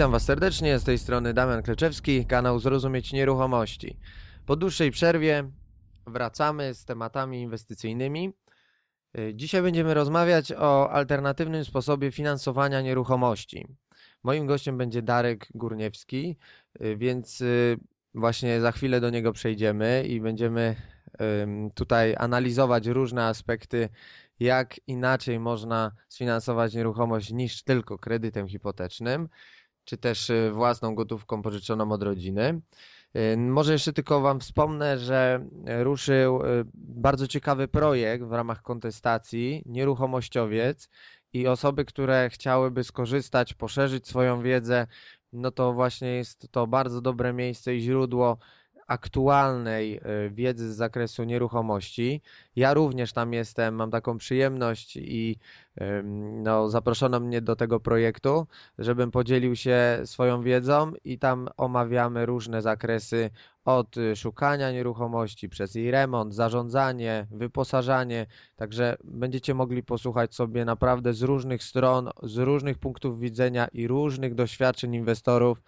Witam Was serdecznie, z tej strony Damian Kleczewski, kanał Zrozumieć Nieruchomości. Po dłuższej przerwie wracamy z tematami inwestycyjnymi. Y, Dzisiaj będziemy rozmawiać o alternatywnym sposobie finansowania nieruchomości. Moim gościem będzie Darek Górniewski, y, więc y, właśnie za chwilę do niego przejdziemy i będziemy tutaj analizować różne aspekty, jak inaczej można sfinansować nieruchomość niż tylko kredytem hipotecznym czy też y, własną gotówką pożyczoną od rodziny. Y, Może jeszcze tylko Wam wspomnę, że ruszył y, bardzo ciekawy projekt w ramach kontestacji Nieruchomościowiec i osoby, które chciałyby skorzystać, poszerzyć swoją wiedzę, no to właśnie jest to bardzo dobre miejsce i źródło aktualnej y, wiedzy z zakresu nieruchomości. Ja również tam jestem, mam taką przyjemność i no, zaproszono mnie do tego projektu, żebym podzielił się swoją wiedzą i tam omawiamy różne zakresy od y, szukania nieruchomości przez jej remont, zarządzanie, wyposażanie. Także będziecie mogli posłuchać sobie naprawdę z różnych stron, z różnych punktów widzenia i różnych doświadczeń inwestorów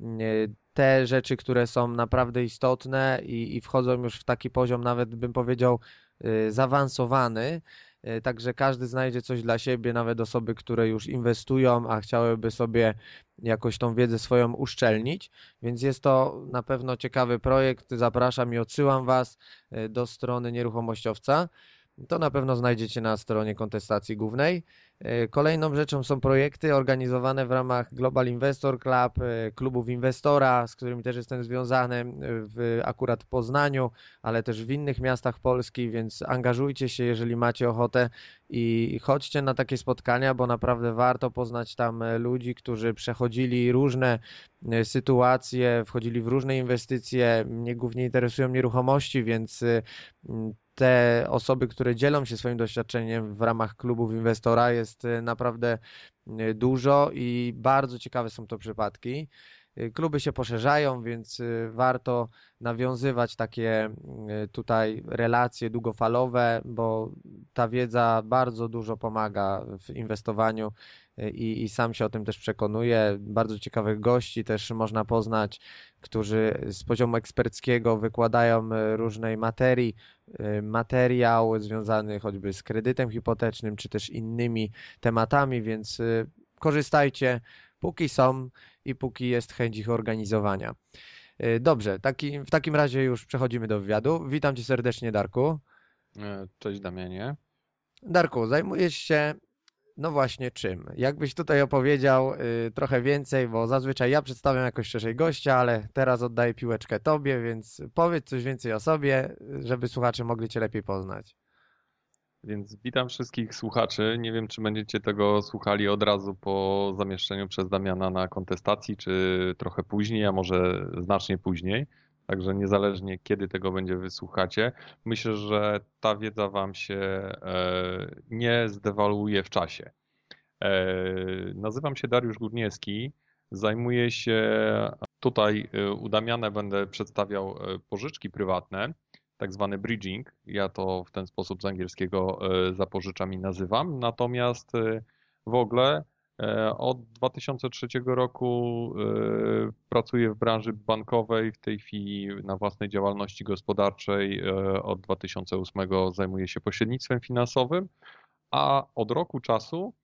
y, te rzeczy, które są naprawdę istotne i, i wchodzą już w taki poziom, nawet bym powiedział, y, zaawansowany. Y, Także każdy znajdzie coś dla siebie, nawet osoby, które już inwestują, a chciałyby sobie jakoś tą wiedzę swoją uszczelnić. Więc jest to na pewno ciekawy projekt. Zapraszam i odsyłam Was y, do strony nieruchomościowca. To na pewno znajdziecie na stronie kontestacji głównej. E, Kolejną rzeczą są projekty organizowane w ramach Global Investor Club, e, klubów inwestora, z którymi też jestem związany e, w akurat Poznaniu, ale też w innych miastach Polski, więc angażujcie się, jeżeli macie ochotę i chodźcie na takie spotkania, bo naprawdę warto poznać tam ludzi, którzy przechodzili różne sytuacje, wchodzili w różne inwestycje. Mnie głównie interesują nieruchomości, więc te osoby, które dzielą się swoim doświadczeniem w ramach klubów inwestora jest e, naprawdę e, dużo i bardzo ciekawe są to przypadki. E, Kluby się poszerzają, więc warto nawiązywać takie tutaj relacje długofalowe, bo ta wiedza bardzo dużo pomaga w inwestowaniu i, i sam się o tym też przekonuję. Bardzo ciekawych gości też można poznać, którzy z poziomu eksperckiego wykładają e, różnej materii, e, materiał związany choćby z kredytem hipotecznym, czy też innymi tematami, więc e, korzystajcie, póki są i póki jest chęć ich organizowania. Dobrze, taki, w takim razie już przechodzimy do wywiadu. Witam Cię serdecznie, Darku. Cześć Damianie. Darku, zajmujesz się, no właśnie czym? Jakbyś tutaj opowiedział y, trochę więcej, bo zazwyczaj ja przedstawiam jakoś szerzej gościa, ale teraz oddaję piłeczkę Tobie, więc powiedz coś więcej o sobie, żeby słuchacze mogli Cię lepiej poznać. Więc witam wszystkich słuchaczy. Nie wiem, czy będziecie tego słuchali od razu po zamieszczeniu przez Damiana na kontestacji, czy trochę później, a może znacznie później. Także niezależnie kiedy tego będzie wysłuchacie, myślę, że ta wiedza Wam się e, nie zdewaluuje w czasie. E, Nazywam się Dariusz Górniewski. Zajmuję się tutaj e, u Damiana będę przedstawiał pożyczki prywatne. tak zwany bridging. Ja to w ten sposób z angielskiego zapożyczam i nazywam. Natomiast w ogóle od 2003 roku e, pracuję w branży bankowej. W tej chwili na własnej działalności gospodarczej e, od 2008 zajmuję się pośrednictwem finansowym, a od roku czasu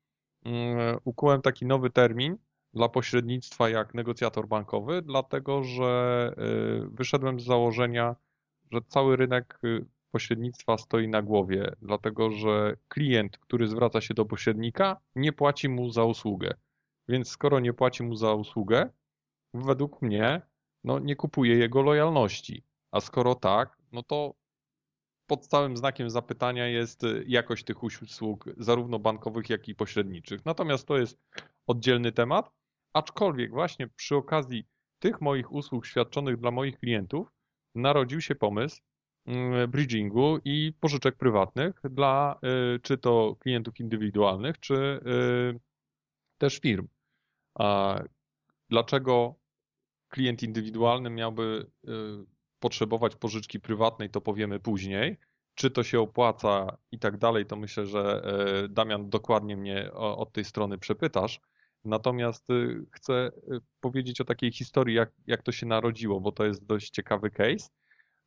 mm, ukułem taki nowy termin dla pośrednictwa jak negocjator bankowy, dlatego że e, wyszedłem z założenia, że cały rynek pośrednictwa stoi na głowie, dlatego że klient, który zwraca się do pośrednika, nie płaci mu za usługę. Więc skoro nie płaci mu za usługę, według mnie, no nie kupuje jego lojalności. A skoro tak, no to pod stałym znakiem zapytania jest y, jakość tych usług, zarówno bankowych, jak i pośredniczych. Natomiast to jest oddzielny temat, aczkolwiek właśnie przy okazji tych moich usług świadczonych dla moich klientów, narodził się pomysł bridgingu i pożyczek prywatnych dla y, czy to klientów indywidualnych, czy y, też firm. Dlaczego klient indywidualny miałby y, potrzebować pożyczki prywatnej, to powiemy później. Czy to się opłaca i tak dalej, to myślę, że Damian dokładnie mnie od tej strony przepytasz. Natomiast chcę powiedzieć o takiej historii, jak, jak to się narodziło, bo to jest dość ciekawy case.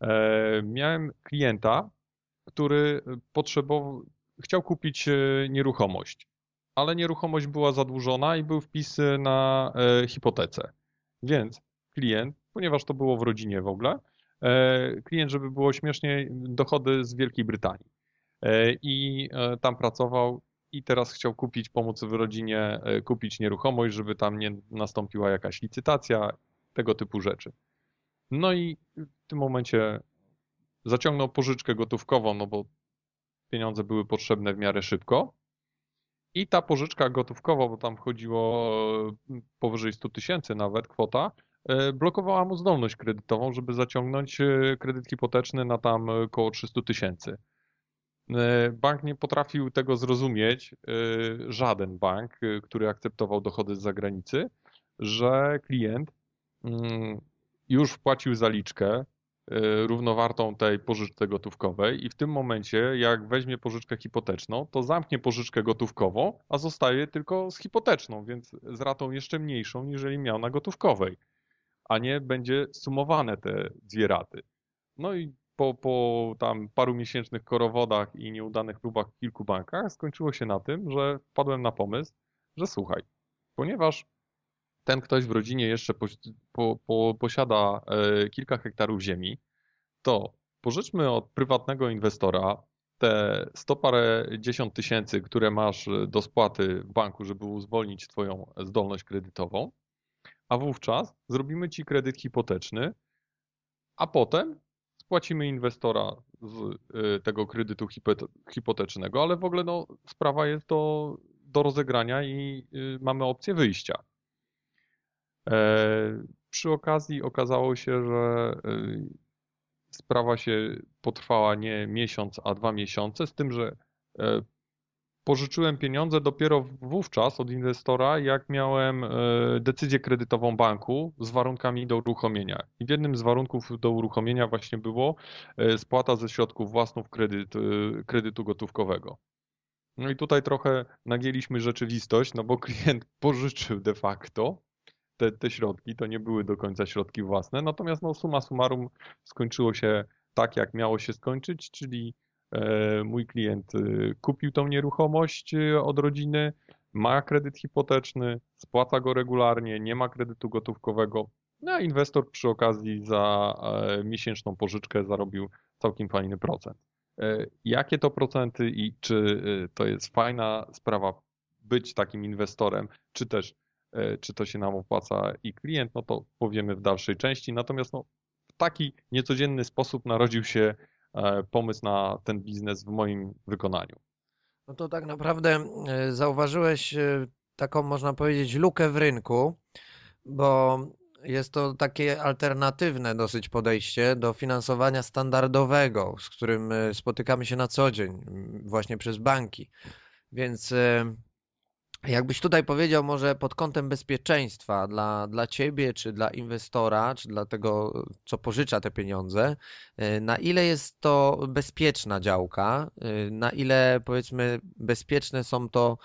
E, miałem klienta, który potrzebował, chciał kupić e, nieruchomość, ale nieruchomość była zadłużona i był wpis na e, hipotece. Więc klient, ponieważ to było w rodzinie w ogóle, klient, żeby było śmiesznie, dochody z Wielkiej Brytanii. I tam pracował i teraz chciał kupić, pomóc w rodzinie, kupić nieruchomość, żeby tam nie nastąpiła jakaś licytacja, tego typu rzeczy. No i w tym momencie zaciągnął pożyczkę gotówkową, no bo pieniądze były potrzebne w miarę szybko. I ta pożyczka gotówkowa, bo tam chodziło e, powyżej 100 tysięcy nawet kwota, e, blokowała mu zdolność kredytową, żeby zaciągnąć e, kredyt hipoteczny na tam około 300 tysięcy. Bank nie potrafił tego zrozumieć, żaden bank, który akceptował dochody z zagranicy, że klient mm, już wpłacił zaliczkę, Y, równowartą tej pożyczce gotówkowej i w tym momencie, jak weźmie pożyczkę hipoteczną, to zamknie pożyczkę gotówkową, a zostaje tylko z hipoteczną, więc z ratą jeszcze mniejszą, niżeli miał na gotówkowej, a nie będzie sumowane te dwie raty. No i po, po tam paru miesięcznych korowodach i nieudanych próbach w kilku bankach skończyło się na tym, że wpadłem na pomysł, że słuchaj, ponieważ ten ktoś w rodzinie jeszcze po, po, po, posiada e, kilka hektarów ziemi, to pożyczmy od prywatnego inwestora te sto parę dziesiąt tysięcy, które masz do spłaty w banku, żeby uwolnić Twoją zdolność kredytową, a wówczas zrobimy Ci kredyt hipoteczny, a potem spłacimy inwestora z e, tego kredytu hipotecznego, ale w ogóle no, sprawa jest do, do rozegrania i y, mamy opcję wyjścia. E, przy okazji okazało się, że e, sprawa się potrwała nie miesiąc, a dwa miesiące, z tym, że e, pożyczyłem pieniądze dopiero wówczas od inwestora, jak miałem decyzję kredytową banku z warunkami do uruchomienia. I w jednym z warunków do uruchomienia właśnie było spłata ze środków własnych kredyt, kredytu gotówkowego. No i tutaj trochę nagięliśmy rzeczywistość, no bo klient pożyczył de facto, te, te środki to nie były do końca środki własne, natomiast no, suma summarum skończyło się tak, jak miało się skończyć, czyli e, mój klient e, kupił tą nieruchomość e, od rodziny, ma kredyt hipoteczny, spłaca go regularnie, nie ma kredytu gotówkowego, no a inwestor przy okazji za miesięczną pożyczkę zarobił całkiem fajny procent. Jakie to procenty i czy to jest fajna sprawa być takim inwestorem, czy też czy to się nam opłaca i klient, no to powiemy w dalszej części. Natomiast no, w taki niecodzienny sposób narodził się e, pomysł na ten biznes w moim wykonaniu. No to tak naprawdę e, zauważyłeś taką, można powiedzieć, lukę w rynku, bo jest to takie alternatywne dosyć podejście do finansowania standardowego, z którym spotykamy się na co dzień, właśnie przez banki. Więc Jakbyś tutaj powiedział, może pod kątem bezpieczeństwa dla, dla ciebie, czy dla inwestora, czy dla tego, co pożycza te pieniądze, y, na ile jest to bezpieczna działka, y, na ile powiedzmy bezpieczne są to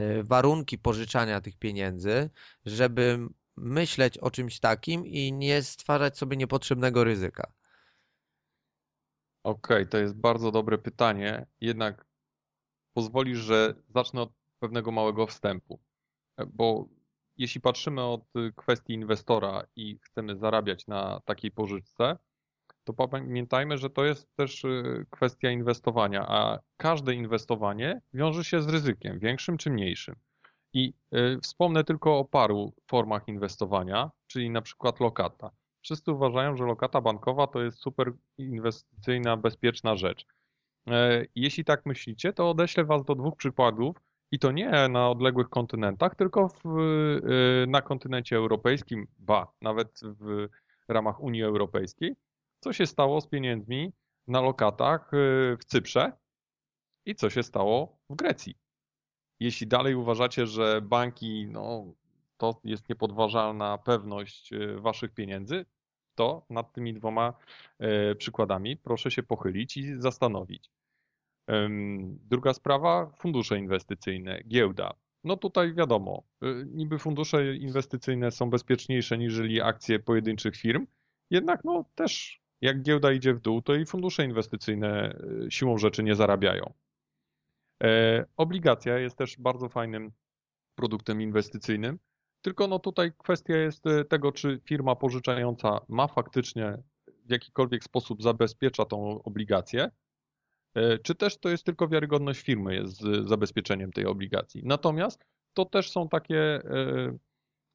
y, warunki pożyczania tych pieniędzy, żeby myśleć o czymś takim i nie stwarzać sobie niepotrzebnego ryzyka? Okej, okay, to jest bardzo dobre pytanie. Jednak pozwolisz, że zacznę od pewnego małego wstępu. E, bo jeśli patrzymy od kwestii inwestora i chcemy zarabiać na takiej pożyczce, to pamiętajmy, że to jest też y, kwestia inwestowania, a każde inwestowanie wiąże się z ryzykiem, większym czy mniejszym. I y, wspomnę tylko o paru formach inwestowania, czyli na przykład lokata. Wszyscy uważają, że lokata bankowa to jest super inwestycyjna, bezpieczna rzecz. E, jeśli tak myślicie, to odeślę Was do dwóch przykładów, i to nie na odległych kontynentach, tylko w, y, na kontynencie europejskim, ba, nawet w ramach Unii Europejskiej. Co się stało z pieniędzmi na lokatach y, w Cyprze i co się stało w Grecji? Jeśli dalej uważacie, że banki, no, to jest niepodważalna pewność y, waszych pieniędzy, to nad tymi dwoma przykładami proszę się pochylić i zastanowić. Druga sprawa, fundusze inwestycyjne, giełda. No tutaj wiadomo, y, niby fundusze inwestycyjne są bezpieczniejsze niż akcje pojedynczych firm, jednak no też jak giełda idzie w dół, to i fundusze inwestycyjne y, siłą rzeczy nie zarabiają. E, obligacja jest też bardzo fajnym produktem inwestycyjnym, tylko no tutaj kwestia jest y, tego, czy firma pożyczająca ma faktycznie w jakikolwiek sposób zabezpiecza tą obligację, czy też to jest tylko wiarygodność firmy z zabezpieczeniem tej obligacji. Natomiast to też są takie e,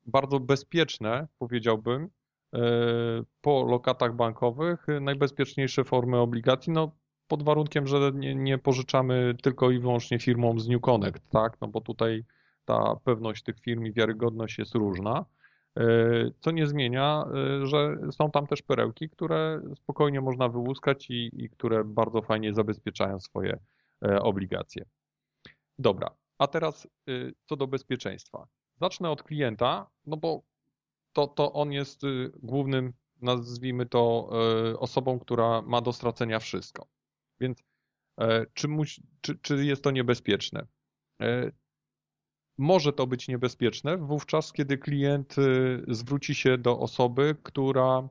bardzo bezpieczne, powiedziałbym, e, po lokatach bankowych najbezpieczniejsze formy obligacji, no pod warunkiem, że nie, nie pożyczamy tylko i wyłącznie firmom z New Connect, tak? No bo tutaj ta pewność tych firm i wiarygodność jest różna. E, co nie zmienia, e, że są tam też perełki, które spokojnie można wyłuskać i, i które bardzo fajnie zabezpieczają swoje e, obligacje. Dobra, a teraz co do bezpieczeństwa. Zacznę od klienta, no bo to, to on jest głównym, nazwijmy to, osobą, która ma do stracenia wszystko. Więc czy, czy, czy jest to niebezpieczne? Może to być niebezpieczne wówczas, kiedy klient y, zwróci się do osoby, która,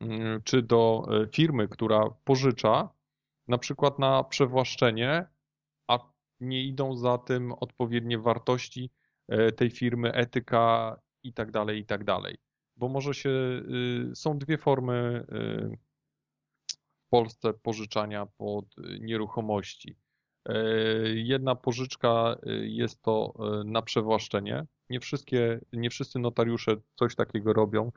mm, czy do y, firmy, która pożycza, na przykład na przewłaszczenie, a nie idą za tym odpowiednie wartości y, tej firmy, etyka i tak dalej, i tak dalej. Bo może się, są dwie formy w Polsce pożyczania pod nieruchomości. E, jedna pożyczka e, jest to e, na przewłaszczenie. Nie, wszystkie, nie wszyscy notariusze coś takiego robią.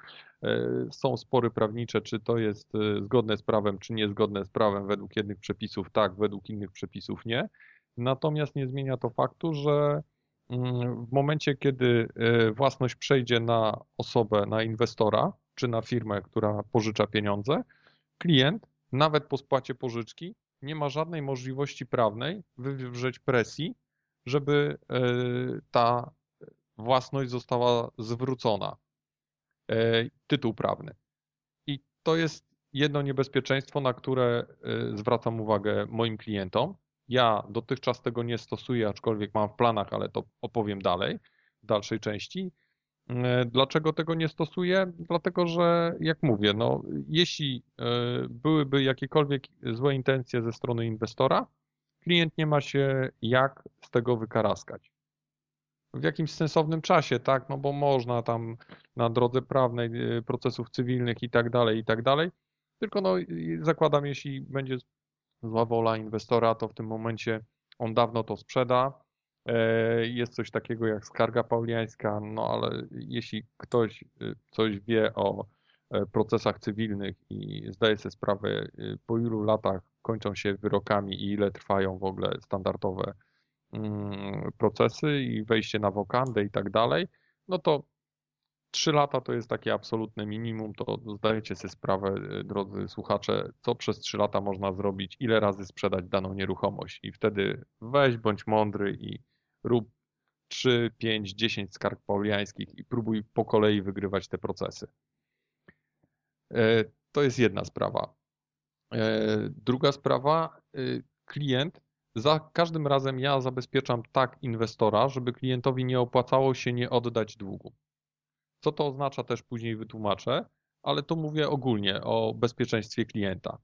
Są spory prawnicze, czy to jest zgodne z prawem, czy niezgodne z prawem. Według jednych przepisów tak, według innych przepisów nie. Natomiast nie zmienia to faktu, że mm, w momencie, kiedy własność przejdzie na osobę, na inwestora, czy na firmę, która pożycza pieniądze, klient, nawet po spłacie pożyczki, nie ma żadnej możliwości prawnej wywrzeć presji, żeby e, ta własność została zwrócona. E, tytuł prawny. I to jest jedno niebezpieczeństwo, na które e, zwracam uwagę moim klientom. Ja dotychczas tego nie stosuję, aczkolwiek mam w planach, ale to opowiem dalej, w dalszej części. E, dlaczego tego nie stosuję? Dlatego, że jak mówię, no, jeśli e, byłyby jakiekolwiek złe intencje ze strony inwestora, klient nie ma się jak z tego wykaraskać. W jakimś sensownym czasie, tak, no bo można tam na drodze prawnej, e, procesów cywilnych i tak dalej, i tak dalej. Tylko no, zakładam, jeśli będzie zła wola inwestora, to w tym momencie on dawno to sprzeda, jest coś takiego jak skarga pauliańska, no ale jeśli ktoś y, coś wie o e, procesach cywilnych i zdaje sobie sprawę, y, po ilu latach kończą się wyrokami i ile trwają w ogóle standardowe mm, procesy i wejście na wokandę i tak dalej, no to 3 lata to jest takie absolutne minimum, to zdajecie sobie sprawę, y, drodzy słuchacze, co przez 3 lata można zrobić, ile razy sprzedać daną nieruchomość i wtedy weź bądź mądry i rób 3, 5, 10 skarg pauliańskich i próbuj po kolei wygrywać te procesy. E, to jest jedna sprawa. E, druga sprawa, e, klient, za każdym razem ja zabezpieczam tak inwestora, żeby klientowi nie opłacało się nie oddać długu. Co to oznacza też później wytłumaczę, ale to mówię ogólnie o bezpieczeństwie klienta.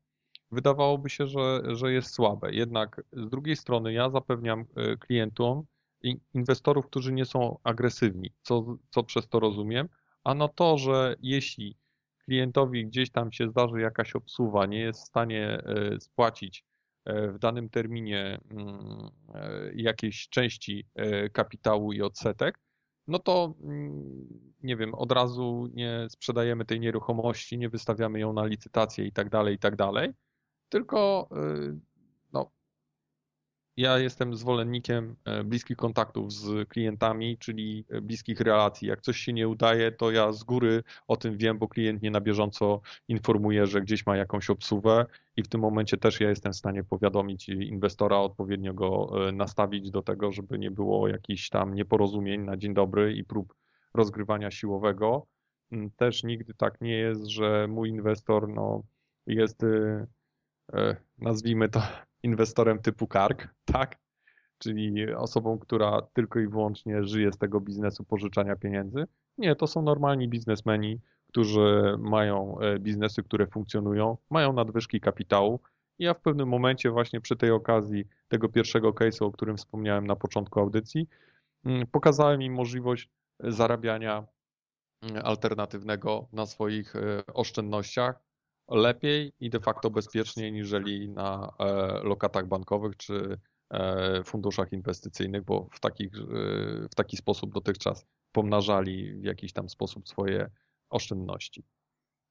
Wydawałoby się, że, że jest słabe, jednak z drugiej strony ja zapewniam klientom, inwestorów, którzy nie są agresywni, co, co przez to rozumiem, a no to, że jeśli klientowi gdzieś tam się zdarzy jakaś obsuwa, nie jest w stanie e, spłacić e, w danym terminie mm, e, jakiejś części kapitału i odsetek, no to mm, nie wiem, od razu nie sprzedajemy tej nieruchomości, nie wystawiamy ją na licytację i tak dalej, i tak dalej, tylko no, ja jestem zwolennikiem e, bliskich kontaktów z klientami, czyli e, bliskich relacji. Jak coś się nie udaje, to ja z góry o tym wiem, bo klient mnie na bieżąco informuje, że gdzieś ma jakąś obsuwę i w tym momencie też ja jestem w stanie powiadomić inwestora, odpowiednio go e, nastawić do tego, żeby nie było jakichś tam nieporozumień na dzień dobry i prób rozgrywania siłowego. Mm, też nigdy tak nie jest, że mój inwestor no, jest, nazwijmy to, inwestorem typu kark, tak? czyli osobą, która tylko i wyłącznie żyje z tego biznesu pożyczania pieniędzy. Nie, to są normalni biznesmeni, którzy mają e, biznesy, które funkcjonują, mają nadwyżki kapitału. I ja w pewnym momencie właśnie przy tej okazji tego pierwszego case'u, o którym wspomniałem na początku audycji, mm, pokazałem im możliwość zarabiania mm, alternatywnego na swoich e, oszczędnościach lepiej i de facto bezpieczniej niżeli na e, lokatach bankowych czy funduszach inwestycyjnych, bo w, takich, w taki sposób dotychczas pomnażali w jakiś tam sposób swoje oszczędności.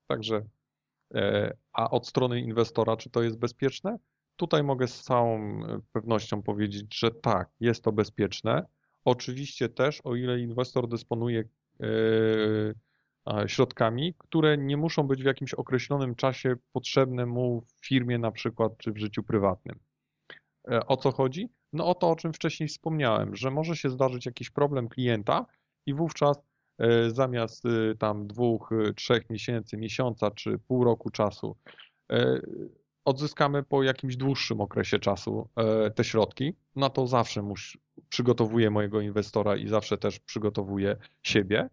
Także, e, a od strony inwestora, czy to jest bezpieczne? Tutaj mogę z całą pewnością powiedzieć, że tak, jest to bezpieczne. Oczywiście też, o ile inwestor dysponuje e, środkami, które nie muszą być w jakimś określonym czasie potrzebne mu w firmie na przykład, czy w życiu prywatnym. E, o co chodzi? No o to, o czym wcześniej wspomniałem, że może się zdarzyć jakiś problem klienta i wówczas E, zamiast tam dwóch, trzech miesięcy, miesiąca czy pół roku czasu, e, odzyskamy po jakimś dłuższym okresie czasu e, te środki, na to zawsze mus, przygotowuję mojego inwestora i zawsze też przygotowuję siebie.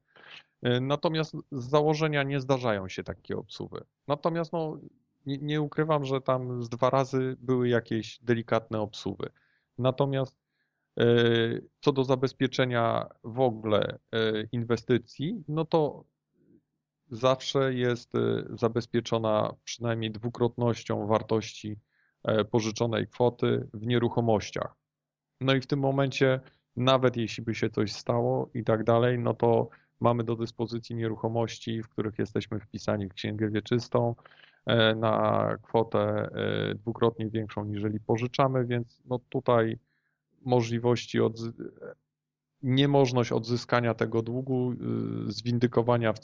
Natomiast z założenia nie zdarzają się takie obsuwy. Natomiast no, nie, nie ukrywam, że tam z dwa razy były jakieś delikatne obsuwy. Natomiast E, co do zabezpieczenia w ogóle e, inwestycji, no to zawsze jest e, zabezpieczona przynajmniej dwukrotnością wartości pożyczonej kwoty w nieruchomościach. No i w tym momencie, nawet jeśli by się coś stało i tak dalej, no to mamy do dyspozycji nieruchomości, w których jesteśmy wpisani w księgę wieczystą na kwotę dwukrotnie większą niżeli pożyczamy, więc no tutaj możliwości od, niemożność odzyskania tego długu, y, zwindykowania, w,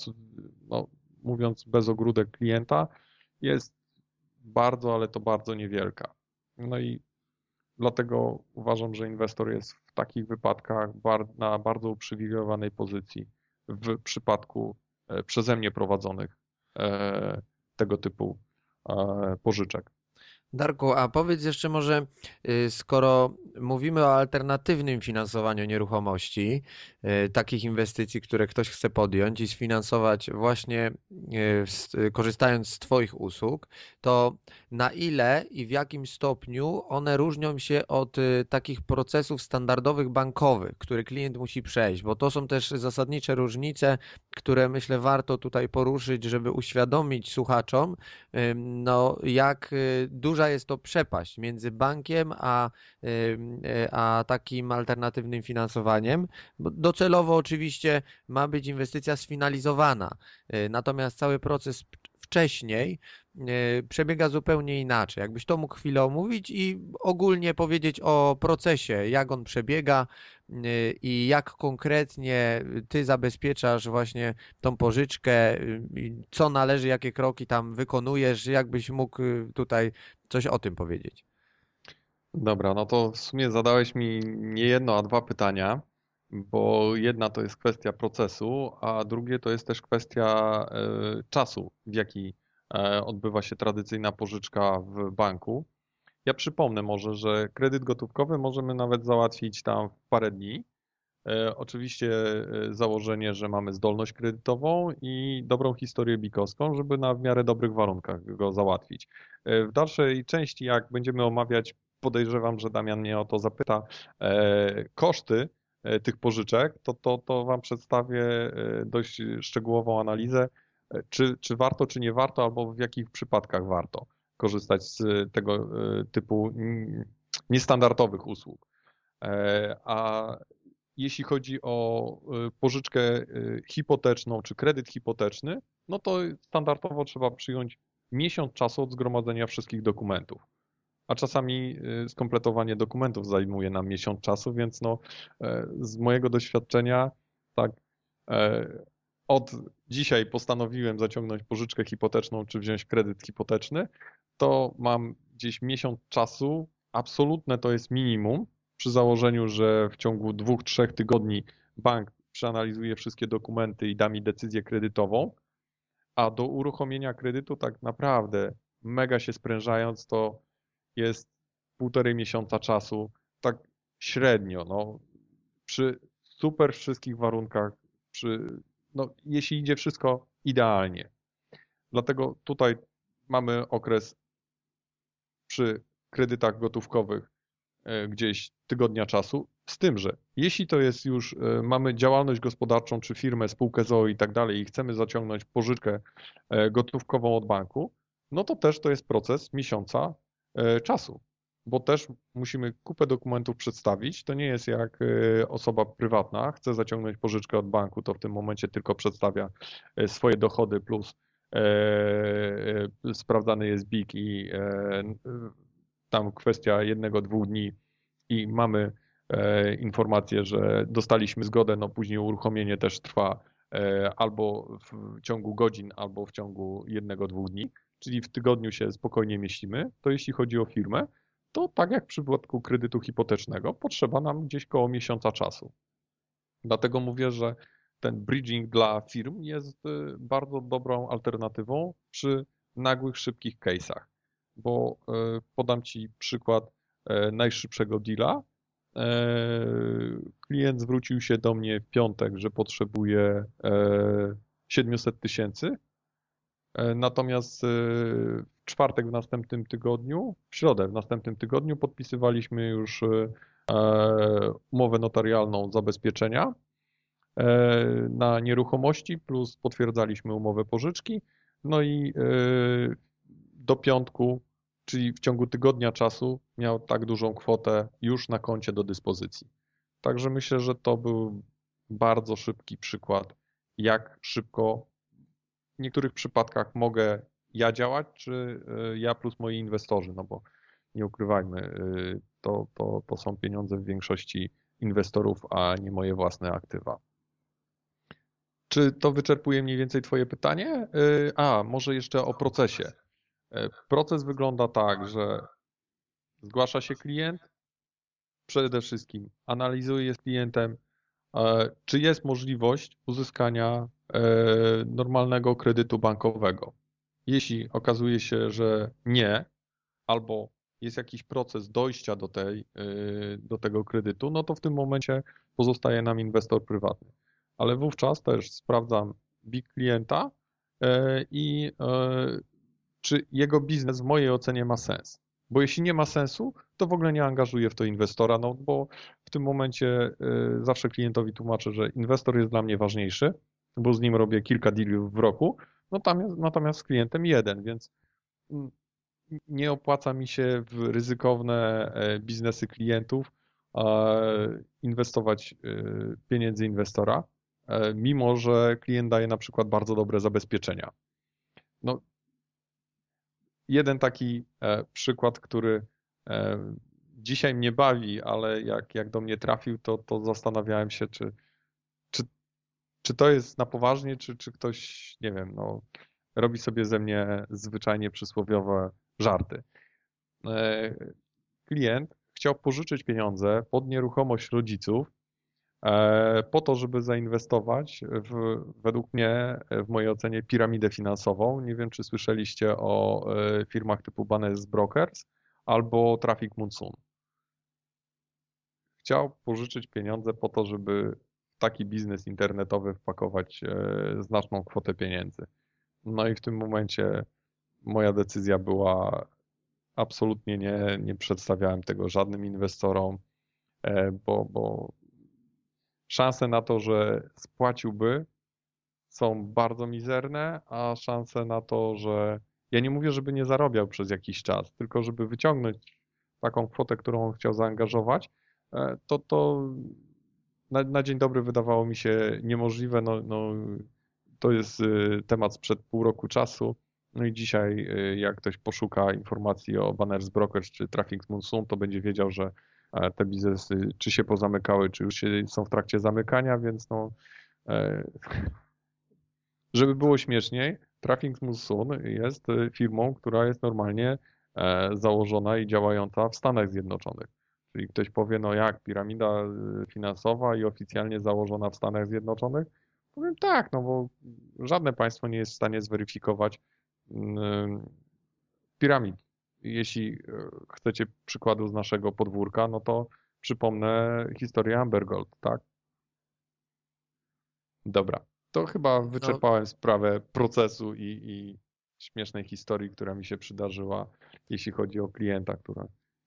no, mówiąc bez ogródek klienta, jest bardzo, ale to bardzo niewielka. No i dlatego uważam, że inwestor jest w takich wypadkach na bardzo uprzywilejowanej pozycji w przypadku e, przeze mnie prowadzonych e, tego typu e, pożyczek. Darku, a powiedz jeszcze może, y, skoro mówimy o alternatywnym finansowaniu nieruchomości, y, takich inwestycji, które ktoś chce podjąć i sfinansować właśnie y, korzystając z Twoich usług, to na ile i w jakim stopniu one różnią się od takich procesów standardowych bankowych, które klient musi przejść, bo to są też zasadnicze różnice, które myślę warto tutaj poruszyć, żeby uświadomić słuchaczom, no jak duża duża jest to przepaść między bankiem a, a takim alternatywnym finansowaniem. Docelowo oczywiście ma być inwestycja sfinalizowana, y, natomiast cały proces wcześniej y, przebiega zupełnie inaczej. Jakbyś to mógł chwilę omówić i ogólnie powiedzieć o procesie, jak on przebiega y, i jak konkretnie ty zabezpieczasz właśnie tą pożyczkę, co należy, jakie kroki tam wykonujesz, jakbyś mógł tutaj coś o tym powiedzieć. Dobra, no to w sumie zadałeś mi nie jedno, a dwa pytania, bo jedna to jest kwestia procesu, a drugie to jest też kwestia e, czasu, w jaki e, odbywa się tradycyjna pożyczka w banku. Ja przypomnę może, że kredyt gotówkowy możemy nawet załatwić tam w parę dni, E, oczywiście założenie, że mamy zdolność kredytową i dobrą historię bikowską, żeby na w miarę dobrych warunkach go załatwić. W dalszej części, jak będziemy omawiać, podejrzewam, że Damian mnie o to zapyta, koszty tych pożyczek, to, to, to Wam przedstawię dość szczegółową analizę, czy, czy warto, czy nie warto, albo w jakich przypadkach warto korzystać z tego typu niestandardowych usług. A jeśli chodzi o pożyczkę hipoteczną czy kredyt hipoteczny, no to standardowo trzeba przyjąć miesiąc czasu od zgromadzenia wszystkich dokumentów. A czasami y, skompletowanie dokumentów zajmuje nam miesiąc czasu, więc no, e, z mojego doświadczenia tak e, od dzisiaj postanowiłem zaciągnąć pożyczkę hipoteczną czy wziąć kredyt hipoteczny, to mam gdzieś miesiąc czasu, absolutne to jest minimum, przy założeniu, że w ciągu dwóch, trzech tygodni bank przeanalizuje wszystkie dokumenty i da mi decyzję kredytową, a do uruchomienia kredytu tak naprawdę mega się sprężając to jest półtorej miesiąca czasu. Tak średnio, no, przy super wszystkich warunkach, przy, no, jeśli idzie wszystko idealnie. Dlatego tutaj mamy okres przy kredytach gotówkowych e, gdzieś tygodnia czasu, z tym, że jeśli to jest już, e, mamy działalność gospodarczą, czy firmę, spółkę ZOO i tak dalej i chcemy zaciągnąć pożyczkę e, gotówkową od banku, no to też to jest proces miesiąca czasu, bo też musimy kupę dokumentów przedstawić. To nie jest jak osoba prywatna chce zaciągnąć pożyczkę od banku, to w tym momencie tylko przedstawia swoje dochody plus sprawdzany jest BIK i tam kwestia jednego, dwóch dni i mamy e, informację, że dostaliśmy zgodę, no później uruchomienie też trwa e, albo w ciągu godzin, albo w ciągu jednego, dwóch dni, czyli w tygodniu się spokojnie mieścimy. To jeśli chodzi o firmę, to tak jak w przypadku kredytu hipotecznego, potrzeba nam gdzieś koło miesiąca czasu. Dlatego mówię, że ten bridging dla firm jest e, bardzo dobrą alternatywą przy nagłych, szybkich case'ach bo e, podam Ci przykład e, najszybszego deala. E, klient zwrócił się do mnie w piątek, że potrzebuje 700 tysięcy, natomiast w czwartek w następnym tygodniu, w środę w następnym tygodniu podpisywaliśmy już umowę notarialną zabezpieczenia na nieruchomości, plus potwierdzaliśmy umowę pożyczki. No i do piątku, czyli w ciągu tygodnia czasu, miał tak dużą kwotę już na koncie do dyspozycji. Także myślę, że to był bardzo szybki przykład, jak szybko w niektórych przypadkach mogę ja działać, czy e, ja plus moi inwestorzy, no bo nie ukrywajmy, e, to, to, to są pieniądze w większości inwestorów, a nie moje własne aktywa. Czy to wyczerpuje mniej więcej Twoje pytanie? E, a, może jeszcze o procesie. Proces wygląda tak, że zgłasza się klient, przede wszystkim analizuje z klientem, czy jest możliwość uzyskania normalnego kredytu bankowego. Jeśli okazuje się, że nie, albo jest jakiś proces dojścia do, tej, do tego kredytu, no to w tym momencie pozostaje nam inwestor prywatny. Ale wówczas też sprawdzam BIG klienta i czy jego biznes w mojej ocenie ma sens. Bo jeśli nie ma sensu, to w ogóle nie angażuję w to inwestora, no bo w tym momencie zawsze klientowi tłumaczę, że inwestor jest dla mnie ważniejszy, bo z nim robię kilka dealów w roku, no tam, natomiast z klientem jeden, więc nie opłaca mi się w ryzykowne e, biznesy klientów inwestować y, pieniędzy inwestora, e, mimo że klient daje na przykład bardzo dobre zabezpieczenia. No, jeden taki e, przykład, który e, dzisiaj mnie bawi, ale jak, jak do mnie trafił, to, to zastanawiałem się, czy, czy to jest na poważnie, czy, czy ktoś, nie wiem, no, robi sobie ze mnie zwyczajnie przysłowiowe żarty. E, klient chciał pożyczyć pieniądze pod nieruchomość rodziców, E, po to, żeby zainwestować w, według mnie, w mojej ocenie, piramidę finansową. Nie wiem, czy słyszeliście o e, firmach typu Banes Brokers albo Traffic Monsoon. Chciał pożyczyć pieniądze po to, żeby taki biznes internetowy wpakować e, znaczną kwotę pieniędzy. No i w tym momencie moja decyzja była absolutnie nie, nie przedstawiałem tego żadnym inwestorom, bo, bo szanse na to, że spłaciłby są bardzo mizerne, a szanse na to, że ja nie mówię, żeby nie zarabiał przez jakiś czas, tylko żeby wyciągnąć taką kwotę, którą on chciał zaangażować, e, to to na, na dzień dobry wydawało mi się niemożliwe. No, no, to jest y, temat sprzed pół roku czasu. No i dzisiaj, y, jak ktoś poszuka informacji o Banners Brokers czy Traffic Monsoon, to będzie wiedział, że te biznesy czy się pozamykały, czy już się, są w trakcie zamykania, więc no, e, żeby było śmieszniej, Traffic Monsoon jest firmą, która jest normalnie e, założona i działająca w Stanach Zjednoczonych. Czyli ktoś powie, no jak, piramida e, finansowa i oficjalnie założona w Stanach Zjednoczonych? Powiem tak, no bo żadne państwo nie jest w stanie zweryfikować mm, piramid jeśli e, chcecie przykładu z naszego podwórka, no to przypomnę historię Amber Gold, tak? Dobra, to chyba wyczerpałem sprawę procesu i, i śmiesznej historii, która mi się przydarzyła, jeśli chodzi o klienta, który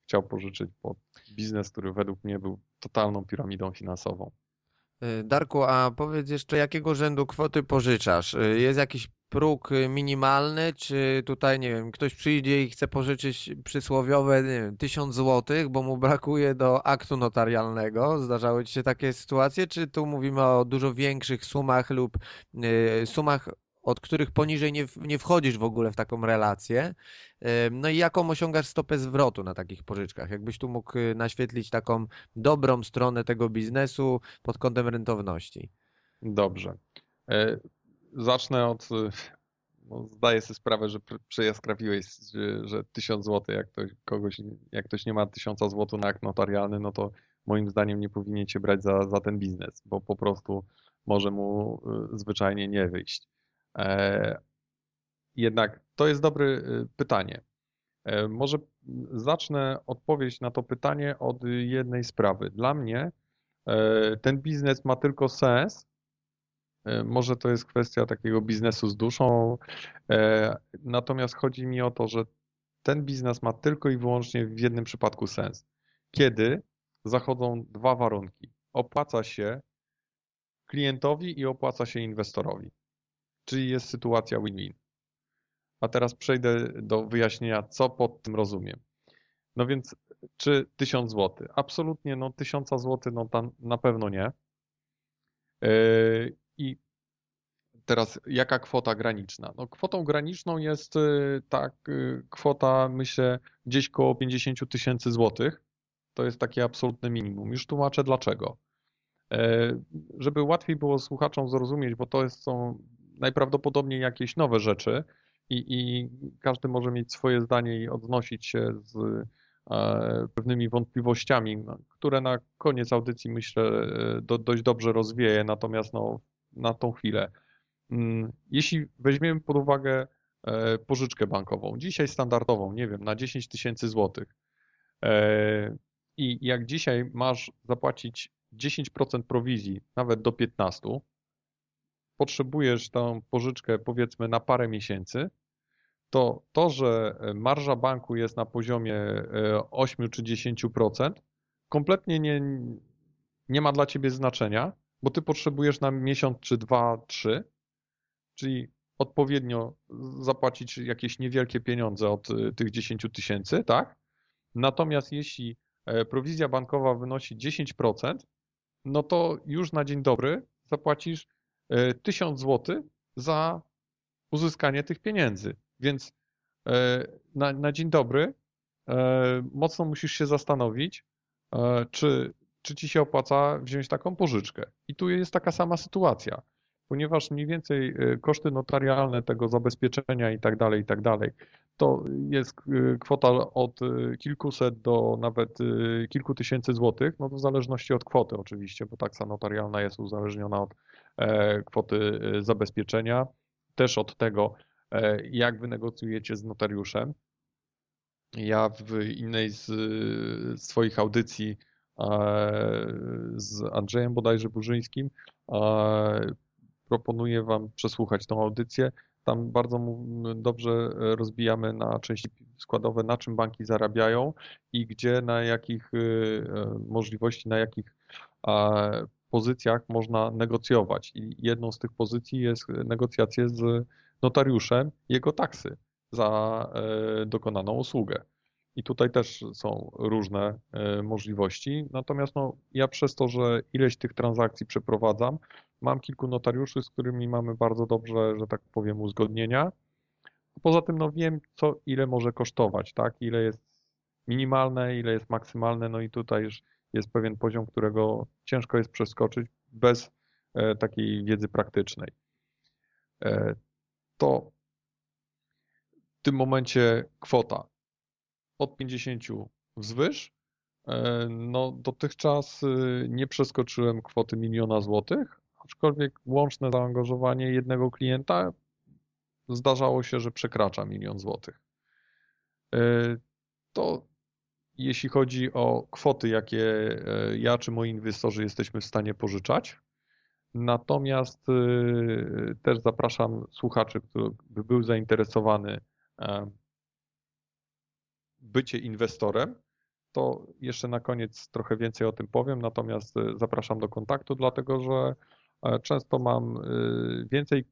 chciał pożyczyć pod biznes, który według mnie był totalną piramidą finansową. Y, Darku, a powiedz jeszcze, jakiego rzędu kwoty pożyczasz? Y, Jest jakiś próg minimalny, czy tutaj, nie wiem, ktoś przyjdzie i chce pożyczyć przysłowiowe, nie wiem, 1000 złotych, bo mu brakuje do aktu notarialnego? Zdarzały ci się takie sytuacje, czy tu mówimy o dużo większych sumach lub y, sumach, od których poniżej nie, nie wchodzisz w ogóle w taką relację? Y, No i jaką osiągasz stopę zwrotu na takich pożyczkach? Jakbyś tu mógł y, naświetlić taką dobrą stronę tego biznesu pod kątem rentowności. Dobrze. E, Zacznę od. e, No, zdaję sobie sprawę, że pr- przejaskrawiłeś, że, że 1000 zł, jak ktoś, kogoś, jak ktoś nie ma 1000 zł na akt notarialny, no to moim zdaniem nie powinniecie brać za, za ten biznes, bo po prostu może mu e, zwyczajnie nie wyjść. E, Jednak to jest dobre e, pytanie. E, Może zacznę odpowiedź na to pytanie od jednej sprawy. Dla mnie ten biznes ma tylko sens, Może to jest kwestia takiego biznesu z duszą, natomiast chodzi mi o to, że ten biznes ma tylko i wyłącznie w jednym przypadku sens. Kiedy zachodzą dwa warunki. Opłaca się klientowi i opłaca się inwestorowi. Czyli jest sytuacja win-win. A teraz przejdę do wyjaśnienia, co pod tym rozumiem. No więc, czy 1000 zł? Absolutnie, no 1000 zł, no tam na pewno nie. Yy, I teraz jaka kwota graniczna? No kwotą graniczną jest yy, tak yy, kwota, myślę, gdzieś koło 50 tysięcy złotych. To jest takie absolutne minimum. Już tłumaczę dlaczego. Yy, Żeby łatwiej było słuchaczom zrozumieć, bo to jest, są najprawdopodobniej jakieś nowe rzeczy i, i każdy może mieć swoje zdanie i odnosić się z e, pewnymi wątpliwościami, no, które na koniec audycji myślę e, do, dość dobrze rozwieję, natomiast no, na tą chwilę. Mm, Jeśli weźmiemy pod uwagę e, pożyczkę bankową, dzisiaj standardową, nie wiem, na 10 tysięcy złotych i jak dzisiaj masz zapłacić 10% prowizji, nawet do 15%, potrzebujesz tą pożyczkę powiedzmy na parę miesięcy, to to, że marża banku jest na poziomie e, 8 czy 10%, kompletnie nie, nie ma dla ciebie znaczenia, bo ty potrzebujesz na miesiąc czy dwa, trzy, czyli odpowiednio zapłacić jakieś niewielkie pieniądze od e, tych 10 tysięcy, tak? Natomiast jeśli e, prowizja bankowa wynosi 10%, no to już na dzień dobry zapłacisz e, 1000 zł za uzyskanie tych pieniędzy. Więc e, na, na dzień dobry e, mocno musisz się zastanowić, e, czy, czy ci się opłaca wziąć taką pożyczkę. I tu jest taka sama sytuacja, ponieważ mniej więcej e, koszty notarialne tego zabezpieczenia i tak dalej, i tak dalej, to jest e, kwota od e, kilkuset do nawet e, kilku tysięcy złotych, no to w zależności od kwoty oczywiście, bo taksa notarialna jest uzależniona od e, kwoty e, zabezpieczenia, też od tego, e, jak wynegocjujecie z notariuszem. Ja w innej z swoich audycji e, z Andrzejem bodajże Burzyńskim e, proponuję Wam przesłuchać tą audycję. Tam bardzo dobrze rozbijamy na części składowe, na czym banki zarabiają i gdzie, na jakich e, możliwości, na jakich e, pozycjach można negocjować. I jedną z tych pozycji jest negocjacje z notariuszem jego taksy za e, dokonaną usługę. I tutaj też są różne e, możliwości. Natomiast no, ja przez to, że ileś tych transakcji przeprowadzam, mam kilku notariuszy, z którymi mamy bardzo dobrze, że tak powiem, uzgodnienia. Poza tym no, wiem, co ile może kosztować, tak? Ile jest minimalne, ile jest maksymalne. No i tutaj już jest pewien poziom, którego ciężko jest przeskoczyć bez e, takiej wiedzy praktycznej. E, To w tym momencie kwota od 50 wzwyż. E, No, dotychczas nie przeskoczyłem kwoty miliona złotych, aczkolwiek łączne zaangażowanie jednego klienta zdarzało się, że przekracza milion złotych. To jeśli chodzi o kwoty, jakie e, ja czy moi inwestorzy jesteśmy w stanie pożyczać. Natomiast e, też zapraszam słuchaczy, który by był zainteresowany e, bycie inwestorem, to jeszcze na koniec trochę więcej o tym powiem, natomiast zapraszam do kontaktu, dlatego że często mam więcej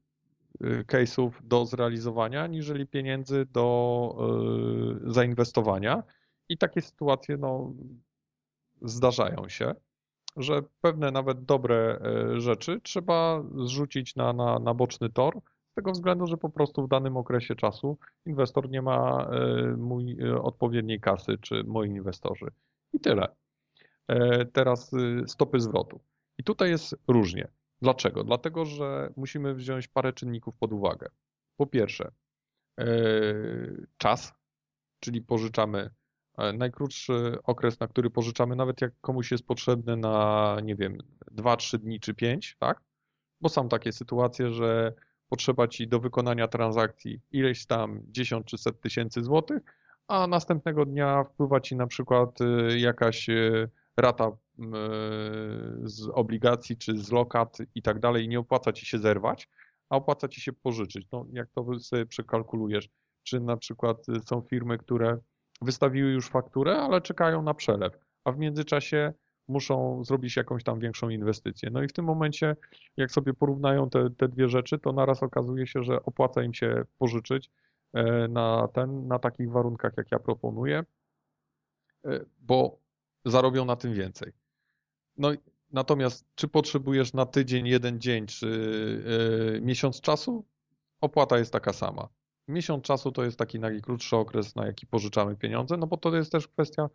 case'ów do zrealizowania, niżeli pieniędzy do zainwestowania. I takie sytuacje no, zdarzają się, że pewne nawet dobre e, rzeczy trzeba zrzucić na, na, na boczny tor, z tego względu, że po prostu w danym okresie czasu inwestor nie ma e, mój, e, odpowiedniej kasy, czy moi inwestorzy. I tyle. Teraz stopy zwrotu. I tutaj jest różnie. Dlaczego? Dlatego, że musimy wziąć parę czynników pod uwagę. Po pierwsze, czas, czyli pożyczamy najkrótszy okres, na który pożyczamy, nawet jak komuś jest potrzebny na, nie wiem, 2-3 dni czy 5, tak? Bo są takie sytuacje, że potrzeba ci do wykonania transakcji ileś tam 10 czy set tysięcy złotych, a następnego dnia wpływa ci na przykład y, jakaś y, rata y, z obligacji czy z lokat i tak dalej i nie opłaca ci się zerwać, a opłaca ci się pożyczyć. No, jak to sobie przekalkulujesz? Czy na przykład są firmy, które wystawiły już fakturę, ale czekają na przelew, a w międzyczasie muszą zrobić jakąś tam większą inwestycję. No i w tym momencie, jak sobie porównają te, te dwie rzeczy, to naraz okazuje się, że opłaca im się pożyczyć e, na, ten, na takich warunkach, jak ja proponuję, e, bo zarobią na tym więcej. No natomiast czy potrzebujesz na tydzień, jeden dzień, czy e, miesiąc czasu? Opłata jest taka sama. Miesiąc czasu to jest taki najkrótszy okres, na jaki pożyczamy pieniądze, no bo to jest też kwestia,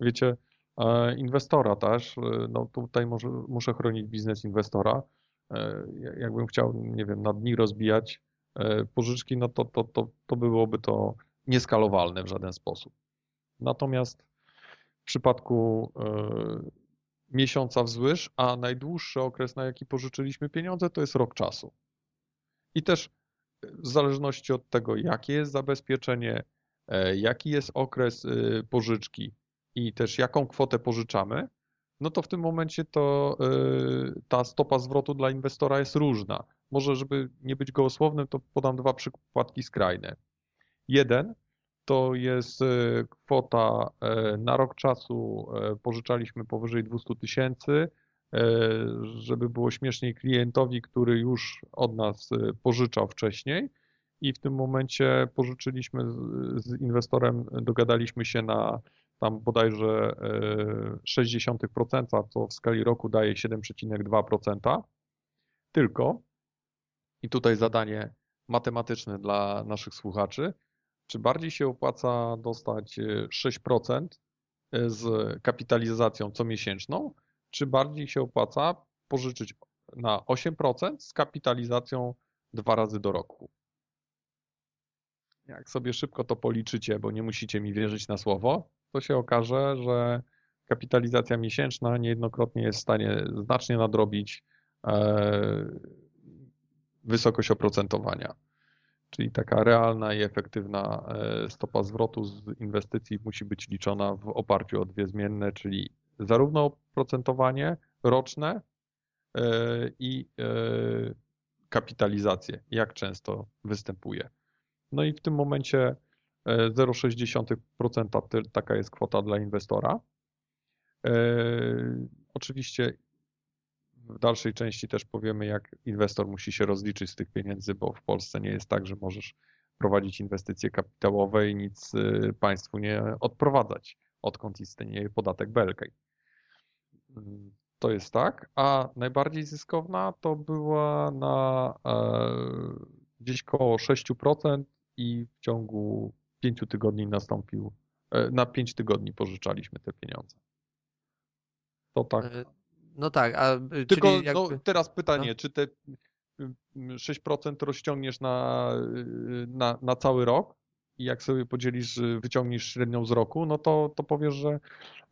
wiecie, e, inwestora też. E, no tutaj może, muszę chronić biznes inwestora. E, jakbym chciał, nie wiem, na dni rozbijać pożyczki, no to, to, to, to byłoby to nieskalowalne w żaden sposób. Natomiast w przypadku miesiąca wzwyż, a najdłuższy okres, na jaki pożyczyliśmy pieniądze, to jest rok czasu. I też w zależności od tego, jakie jest zabezpieczenie, e, jaki jest okres e, pożyczki i też jaką kwotę pożyczamy, no to w tym momencie to e, ta stopa zwrotu dla inwestora jest różna. Może, żeby nie być gołosłownym, to podam dwa przykładki skrajne. Jeden to jest kwota na rok czasu pożyczaliśmy powyżej 200 tysięcy, żeby było śmieszniej klientowi, który już od nas e, pożyczał wcześniej i w tym momencie pożyczyliśmy z inwestorem, dogadaliśmy się na tam bodajże 0,6%, co w skali roku daje 7,2%. Tylko, i tutaj zadanie matematyczne dla naszych słuchaczy, czy bardziej się opłaca dostać 6% e, z kapitalizacją comiesięczną, czy bardziej się opłaca pożyczyć na 8% z kapitalizacją dwa razy do roku. Jak sobie szybko to policzycie, bo nie musicie mi wierzyć na słowo, to się okaże, że kapitalizacja miesięczna niejednokrotnie jest w stanie znacznie nadrobić e, wysokość oprocentowania. Czyli taka realna i efektywna e, stopa zwrotu z inwestycji musi być liczona w oparciu o dwie zmienne, czyli zarówno oprocentowanie roczne e, i e, kapitalizację, jak często występuje. No i w tym momencie 0,6% e, taka jest kwota dla inwestora. Oczywiście w dalszej części też powiemy, jak inwestor musi się rozliczyć z tych pieniędzy, bo w Polsce nie jest tak, że możesz prowadzić inwestycje kapitałowe i nic państwu nie odprowadzać, odkąd istnieje podatek Belkej. To jest tak, a najbardziej zyskowna to była na e, gdzieś koło 6% i w ciągu 5 tygodni nastąpił, e, na 5 tygodni pożyczaliśmy te pieniądze. To tak. E, no tak, a Tylko jakby... no, teraz pytanie, no. czy te 6% rozciągniesz na, na, na cały rok, i jak sobie podzielisz, wyciągniesz średnią z roku, no to, to powiesz, że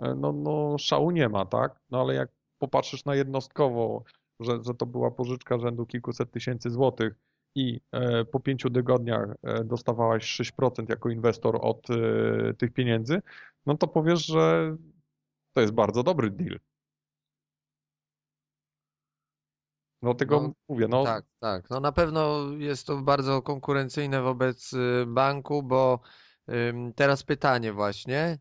e, no, no szału nie ma, tak? No ale jak popatrzysz na jednostkowo, że, że to była pożyczka rzędu kilkuset tysięcy złotych i e, po pięciu tygodniach e, dostawałaś 6% jako inwestor od tych pieniędzy, no to powiesz, że to jest bardzo dobry deal. Dlatego No, mówię, no Tak, tak. No na pewno jest to bardzo konkurencyjne wobec y, banku, bo teraz pytanie właśnie,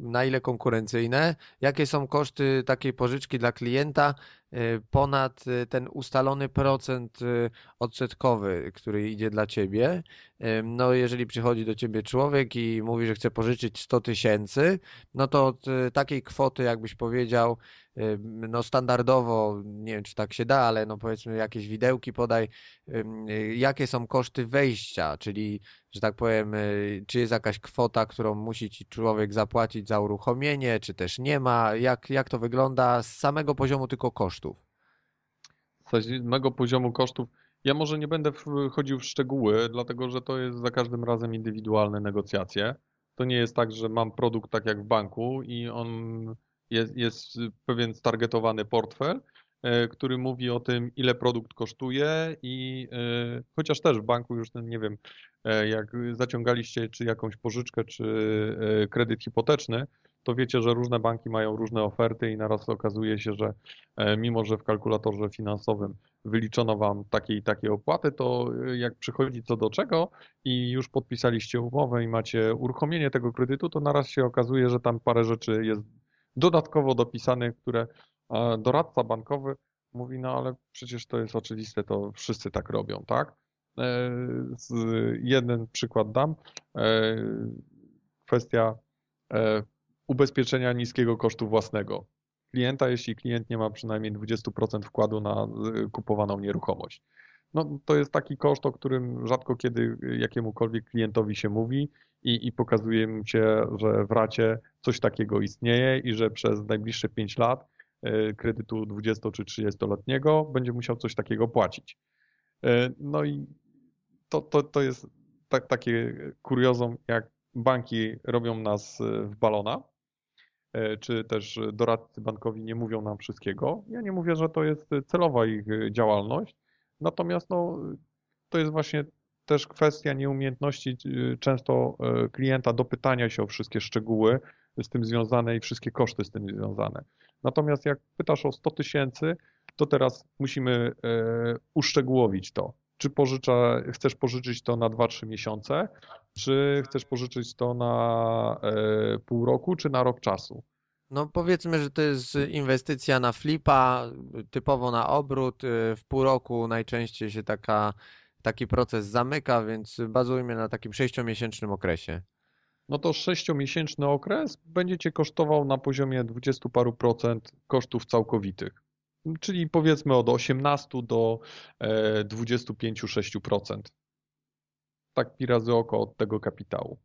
na ile konkurencyjne? Jakie są koszty takiej pożyczki dla klienta y, ponad y, ten ustalony procent y, odsetkowy, który idzie dla ciebie? No jeżeli przychodzi do ciebie człowiek i mówi, że chce pożyczyć 100 tysięcy, no to od y, takiej kwoty, jakbyś powiedział, No standardowo, nie wiem czy tak się da, ale no powiedzmy jakieś widełki podaj, y, jakie są koszty wejścia, czyli, że tak powiem, y, czy jest jakaś kwota, którą musi ci człowiek zapłacić za uruchomienie, czy też nie ma, jak, jak to wygląda z samego poziomu tylko kosztów. z samego poziomu kosztów. Ja może nie będę wchodził w szczegóły, dlatego że to jest za każdym razem indywidualne negocjacje. To nie jest tak, że mam produkt tak jak w banku i on jest, jest pewien stargetowany portfel, który mówi o tym, ile produkt kosztuje i e, chociaż też w banku już ten, nie wiem, e, jak zaciągaliście czy jakąś pożyczkę, czy e, kredyt hipoteczny, to wiecie, że różne banki mają różne oferty i naraz okazuje się, że e, mimo, że w kalkulatorze finansowym wyliczono wam takie i takie opłaty, to e, jak przychodzi co do czego i już podpisaliście umowę i macie uruchomienie tego kredytu, to naraz się okazuje, że tam parę rzeczy jest dodatkowo dopisanych, które e, doradca bankowy mówi, no ale przecież to jest oczywiste, to wszyscy tak robią, tak? E, Jeden przykład dam. E, Kwestia e, ubezpieczenia niskiego kosztu własnego klienta, jeśli klient nie ma przynajmniej 20% wkładu na kupowaną nieruchomość. No, to jest taki koszt, o którym rzadko kiedy jakiemukolwiek klientowi się mówi i, i pokazuje mu się, że w racie coś takiego istnieje i że przez najbliższe 5 lat kredytu 20 czy 30-letniego będzie musiał coś takiego płacić. E, No i to, to, to jest tak, takie kuriozum, jak banki robią nas e, w balona, e, czy też doradcy bankowi nie mówią nam wszystkiego. Ja nie mówię, że to jest celowa ich e, działalność, natomiast no, to jest właśnie też kwestia nieumiejętności e, często e, klienta do pytania się o wszystkie szczegóły z tym związane i wszystkie koszty z tym związane. Natomiast jak pytasz o 100 tysięcy, to teraz musimy e, uszczegółowić to. Czy pożycza, chcesz pożyczyć to na 2-3 miesiące, czy chcesz pożyczyć to na e, pół roku, czy na rok czasu? No powiedzmy, że to jest inwestycja na flipa, typowo na obrót. y, W pół roku najczęściej się taka, taki proces zamyka, więc bazujmy na takim sześciomiesięcznym okresie. No to 6-miesięczny okres będzie Cię kosztował na poziomie 20 paru procent kosztów całkowitych. Czyli powiedzmy od 18 do e, 25-6%. Tak pi razy oko od tego kapitału.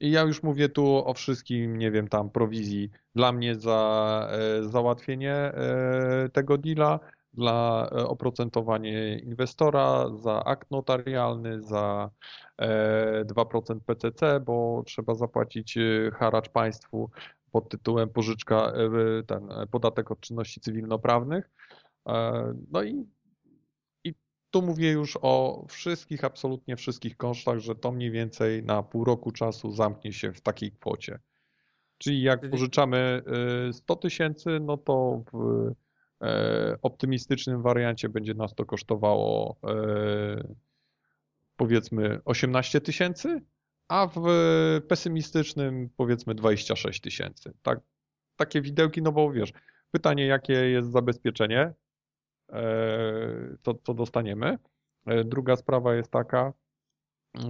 I ja już mówię tu o wszystkim, nie wiem, tam prowizji dla mnie za e, załatwienie e, tego deala, dla e, oprocentowanie inwestora, za akt notarialny, za e, 2% PCC, bo trzeba zapłacić e, haracz państwu pod tytułem pożyczka, e, ten e, podatek od czynności cywilnoprawnych. E, No i i tu mówię już o wszystkich, absolutnie wszystkich kosztach, że to mniej więcej na pół roku czasu zamknie się w takiej kwocie. Czyli jak pożyczamy y, 100 tysięcy, no to w e, optymistycznym wariancie będzie nas to kosztowało e, powiedzmy 18 tysięcy, a w pesymistycznym powiedzmy 26 tysięcy. Tak, takie widełki, no bo wiesz, pytanie jakie jest zabezpieczenie, e, to, to dostaniemy. E, Druga sprawa jest taka,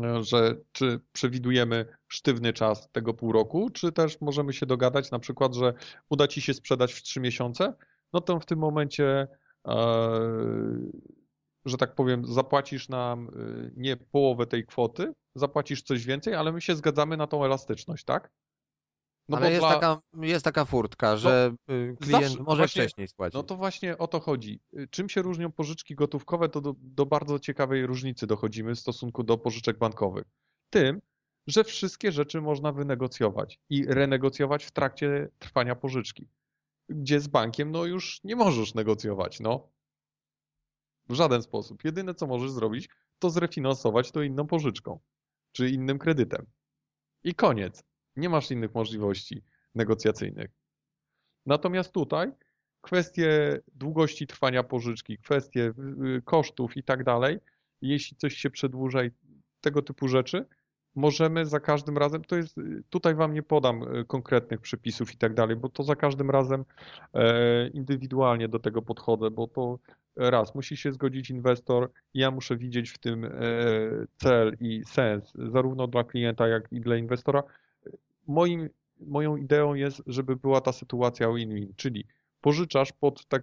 e, że czy przewidujemy sztywny czas tego pół roku, czy też możemy się dogadać na przykład, że uda Ci się sprzedać w 3 miesiące, no to w tym momencie, e, że tak powiem, zapłacisz nam e, nie połowę tej kwoty, zapłacisz coś więcej, ale my się zgadzamy na tą elastyczność, tak? No Ale jest dla- taka, jest taka furtka, że y, klient zawsze- może właśnie- wcześniej spłacić. No to właśnie o to chodzi. Czym się różnią pożyczki gotówkowe, to do, do bardzo ciekawej różnicy dochodzimy w stosunku do pożyczek bankowych. Tym, że wszystkie rzeczy można wynegocjować i renegocjować w trakcie trwania pożyczki. Gdzie z bankiem, no już nie możesz negocjować, no. W żaden sposób. Jedyne co możesz zrobić, to zrefinansować to inną pożyczką czy innym kredytem. I koniec. Nie masz innych możliwości negocjacyjnych. Natomiast tutaj kwestie długości trwania pożyczki, kwestie y, kosztów i tak dalej, jeśli coś się przedłuża i tego typu rzeczy, możemy za każdym razem, to jest, tutaj Wam nie podam y, konkretnych przepisów i tak dalej, bo to za każdym razem e, indywidualnie do tego podchodzę, bo to raz, musi się zgodzić inwestor, ja muszę widzieć w tym e, cel i sens, zarówno dla klienta, jak i dla inwestora. Moim, moją ideą jest, żeby była ta sytuacja win-win, czyli pożyczasz pod tak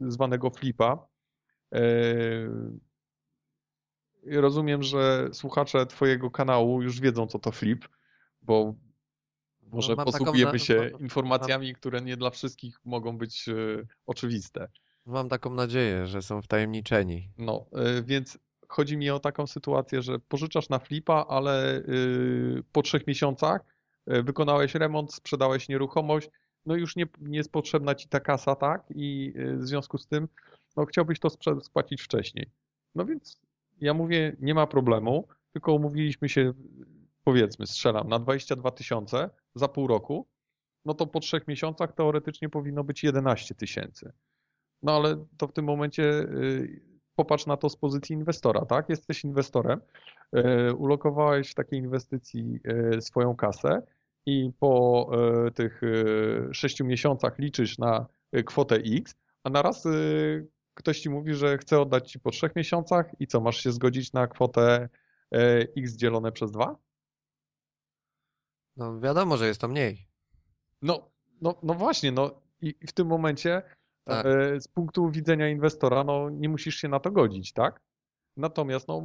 zwanego flipa. Rozumiem, że słuchacze Twojego kanału już wiedzą, co to flip, bo może No, posługujemy taką się na- informacjami, które nie dla wszystkich mogą być e, oczywiste. Mam taką nadzieję, że są wtajemniczeni. No, y, więc chodzi mi o taką sytuację, że pożyczasz na flipa, ale y, po trzech miesiącach y, wykonałeś remont, sprzedałeś nieruchomość, no już nie, nie jest potrzebna ci ta kasa, tak? I y, w związku z tym, no chciałbyś to spłacić wcześniej. No więc ja mówię, nie ma problemu, tylko umówiliśmy się, powiedzmy, strzelam, na 22 tysiące za pół roku, no to po trzech miesiącach teoretycznie powinno być 11 tysięcy. No ale to w tym momencie y, popatrz na to z pozycji inwestora, tak? Jesteś inwestorem, y, ulokowałeś w takiej inwestycji y, swoją kasę i po tych sześciu miesiącach liczysz na kwotę X, a naraz ktoś ci mówi, że chce oddać ci po trzech miesiącach i co, masz się zgodzić na kwotę y, X dzielone przez dwa? No wiadomo, że jest to mniej. No, no, no właśnie, no i i w tym momencie Tak. e, z punktu widzenia inwestora, no nie musisz się na to godzić, tak? Natomiast no,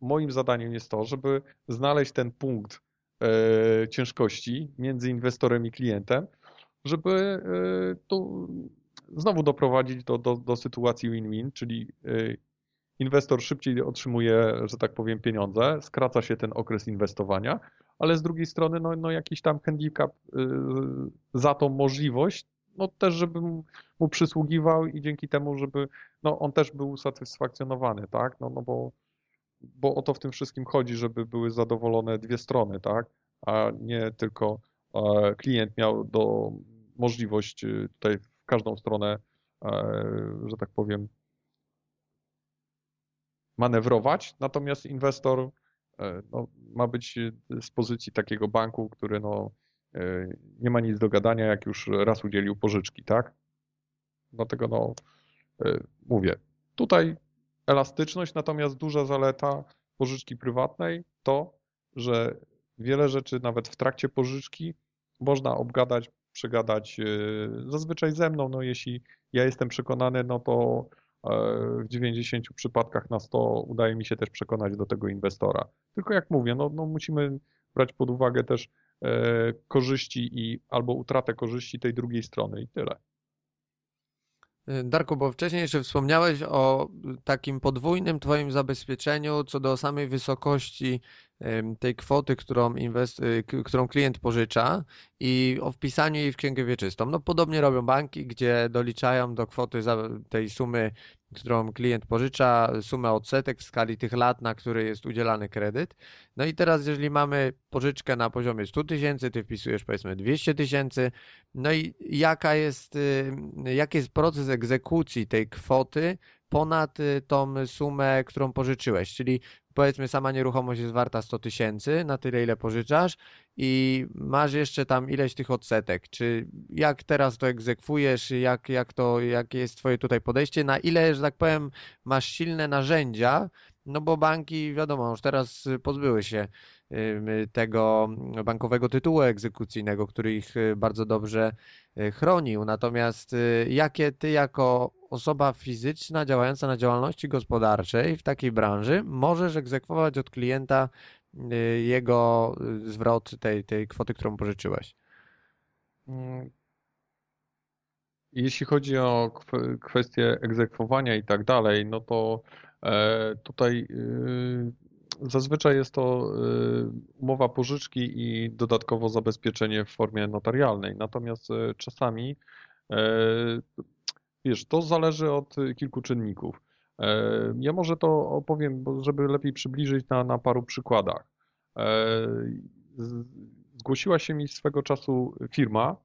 moim zadaniem jest to, żeby znaleźć ten punkt e, ciężkości między inwestorem i klientem, żeby e, tu znowu doprowadzić do, do, do sytuacji win-win, czyli e, inwestor szybciej otrzymuje, że tak powiem, pieniądze, skraca się ten okres inwestowania, ale z drugiej strony no, no jakiś tam handicap y, za tą możliwość, no też żeby mu przysługiwał i dzięki temu, żeby no, on też był usatysfakcjonowany, tak? No, no bo, bo o to w tym wszystkim chodzi, żeby były zadowolone dwie strony, tak? A nie tylko e, klient miał do możliwość y, tutaj każdą stronę, e, że tak powiem, manewrować, natomiast inwestor e, no, ma być z pozycji takiego banku, który no, e, nie ma nic do gadania, jak już raz udzielił pożyczki, tak? Dlatego no, mówię, tutaj elastyczność, natomiast duża zaleta pożyczki prywatnej to, że wiele rzeczy nawet w trakcie pożyczki można obgadać, przegadać e, zazwyczaj ze mną, no jeśli ja jestem przekonany, no to e, w 90 przypadkach na 100 udaje mi się też przekonać do tego inwestora. Tylko jak mówię, no, no musimy brać pod uwagę też e, korzyści i albo utratę korzyści tej drugiej strony i tyle. Y, Darku, bo wcześniej jeszcze wspomniałeś o takim podwójnym Twoim zabezpieczeniu co do samej wysokości tej kwoty, którą, inwest... y, którą klient pożycza i o wpisaniu jej w księgę wieczystą. No podobnie robią banki, gdzie doliczają do kwoty tej sumy, którą klient pożycza, sumę odsetek w skali tych lat, na które jest udzielany kredyt. No i teraz, jeżeli mamy pożyczkę na poziomie 100 tysięcy, ty wpisujesz powiedzmy 200 tysięcy, no i jaka jest, y, jaki jest proces egzekucji tej kwoty ponad y, tą sumę, którą pożyczyłeś? Czyli powiedzmy sama nieruchomość jest warta 100 tysięcy, na tyle ile pożyczasz i masz jeszcze tam ileś tych odsetek. Czy jak teraz to egzekwujesz, jak, jak to, jakie jest twoje tutaj podejście, na ile, że tak powiem, masz silne narzędzia, no bo banki, wiadomo, już teraz pozbyły się tego bankowego tytułu egzekucyjnego, który ich y, bardzo dobrze y, chronił. Natomiast y, jakie ty jako osoba fizyczna działająca na działalności gospodarczej w takiej branży możesz egzekwować od klienta jego zwrot tej, tej kwoty, którą pożyczyłeś? Mm. Jeśli chodzi o kw- kwestię egzekwowania i tak dalej, no to e, tutaj zazwyczaj jest to y, umowa pożyczki i dodatkowo zabezpieczenie w formie notarialnej. Natomiast e, czasami, e, wiesz, to zależy od kilku czynników. Ja może to opowiem, żeby lepiej przybliżyć na, na paru przykładach. Zgłosiła się mi swego czasu firma,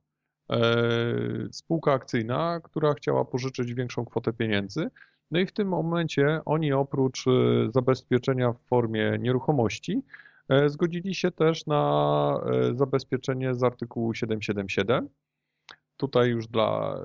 spółka akcyjna, która chciała pożyczyć większą kwotę pieniędzy. No i w tym momencie oni oprócz zabezpieczenia w formie nieruchomości, zgodzili się też na zabezpieczenie z artykułu 777 Tutaj już dla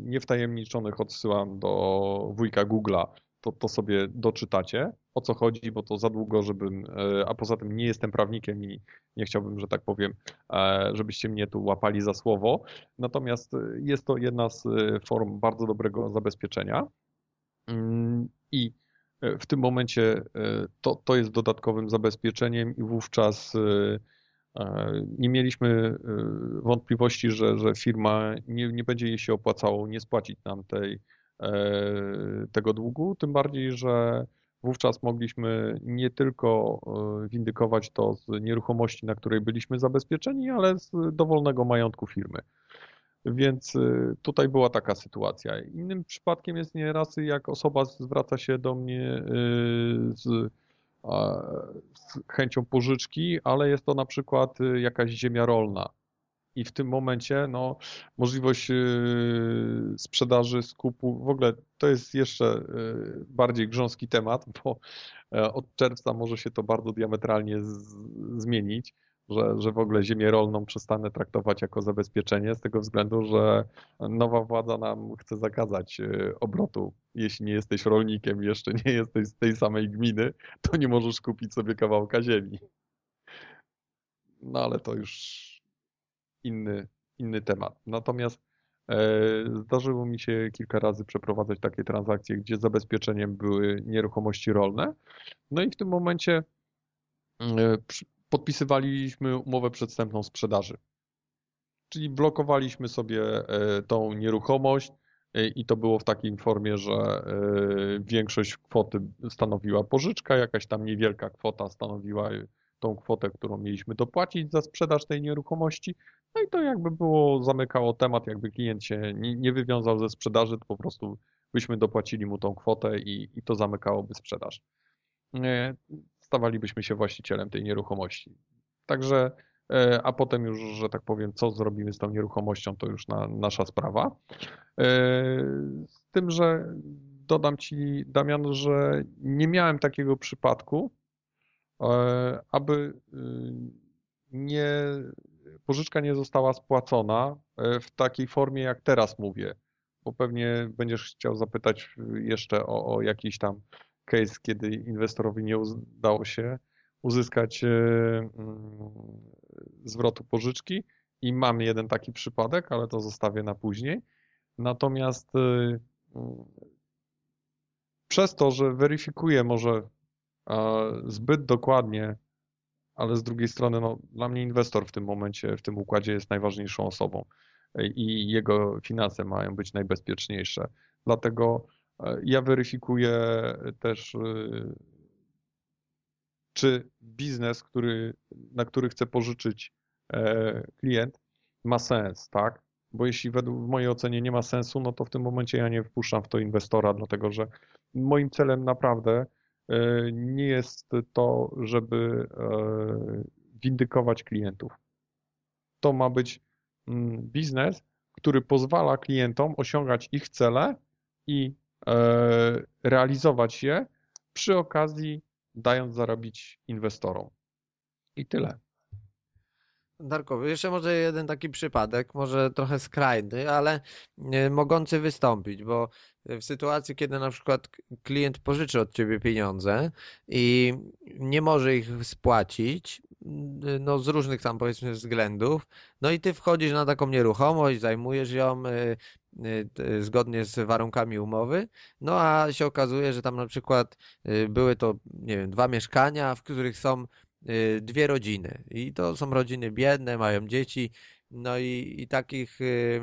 niewtajemniczonych odsyłam do wujka Google'a, to, to sobie doczytacie, o co chodzi, bo to za długo, żebym, a poza tym nie jestem prawnikiem i nie chciałbym, że tak powiem, e, żebyście mnie tu łapali za słowo. Natomiast jest to jedna z form bardzo dobrego zabezpieczenia. Mm, I w tym momencie to, to jest dodatkowym zabezpieczeniem i wówczas E, nie mieliśmy e, wątpliwości, że, że firma nie, nie będzie jej się opłacało nie spłacić nam tej, e, tego długu, tym bardziej, że wówczas mogliśmy nie tylko windykować to z nieruchomości, na której byliśmy zabezpieczeni, ale z dowolnego majątku firmy. Więc tutaj była taka sytuacja. Innym przypadkiem jest nieraz, jak osoba zwraca się do mnie z z chęcią pożyczki, ale jest to na przykład y, jakaś ziemia rolna. I w tym momencie no, możliwość y, sprzedaży, skupu, w ogóle to jest jeszcze y, bardziej grząski temat, bo e, od czerwca może się to bardzo diametralnie z, zmienić że, że w ogóle ziemię rolną przestanę traktować jako zabezpieczenie z tego względu, że nowa władza nam chce zakazać e, obrotu. Jeśli nie jesteś rolnikiem, jeszcze nie jesteś z tej samej gminy, to nie możesz kupić sobie kawałka ziemi. No ale to już inny, inny temat. Natomiast e, zdarzyło mi się kilka razy przeprowadzać takie transakcje, gdzie zabezpieczeniem były nieruchomości rolne. No i w tym momencie e, podpisywaliśmy umowę przedstępną sprzedaży. Czyli blokowaliśmy sobie e, tą nieruchomość e, i to było w takiej formie, że e, większość kwoty stanowiła pożyczka, jakaś tam niewielka kwota stanowiła tą kwotę, którą mieliśmy dopłacić za sprzedaż tej nieruchomości. No i to jakby było, zamykało temat, jakby klient się nie, wywiązał ze sprzedaży, to po prostu byśmy dopłacili mu tą kwotę i, i to zamykałoby sprzedaż stawalibyśmy się właścicielem tej nieruchomości. Także, e, a potem już, że tak powiem, co zrobimy z tą nieruchomością, to już na, nasza sprawa. E, z tym, że dodam Ci, Damian, że nie miałem takiego przypadku, e, aby nie, pożyczka nie została spłacona w takiej formie, jak teraz mówię, bo pewnie będziesz chciał zapytać jeszcze o, o jakiś tam case, kiedy inwestorowi nie udało się uzyskać e, mm, zwrotu pożyczki i mam jeden taki przypadek, ale to zostawię na później. Natomiast e, mm, przez to, że weryfikuję może zbyt dokładnie, ale z drugiej strony, no, dla mnie inwestor w tym momencie, w tym układzie jest najważniejszą osobą e, i jego finanse mają być najbezpieczniejsze. Dlatego ja weryfikuję też, y, czy biznes, który, na który chce pożyczyć e, klient, ma sens, tak? Bo jeśli według mojej ocenie nie ma sensu, no to w tym momencie ja nie wpuszczam w to inwestora, dlatego że moim celem naprawdę e, nie jest to, żeby e, windykować klientów. To ma być mm, biznes, który pozwala klientom osiągać ich cele i E, realizować je, przy okazji dając zarobić inwestorom. I tyle. Darko, jeszcze może jeden taki przypadek, może trochę skrajny, ale e, mogący wystąpić, bo w sytuacji, kiedy na przykład klient pożyczy od ciebie pieniądze i nie może ich spłacić, no z różnych tam powiedzmy względów, no i ty wchodzisz na taką nieruchomość, zajmujesz ją, e, zgodnie z warunkami umowy. No a się okazuje, że tam na przykład były to, nie wiem, dwa mieszkania, w których są dwie rodziny. I to są rodziny biedne, mają dzieci. No i, i takich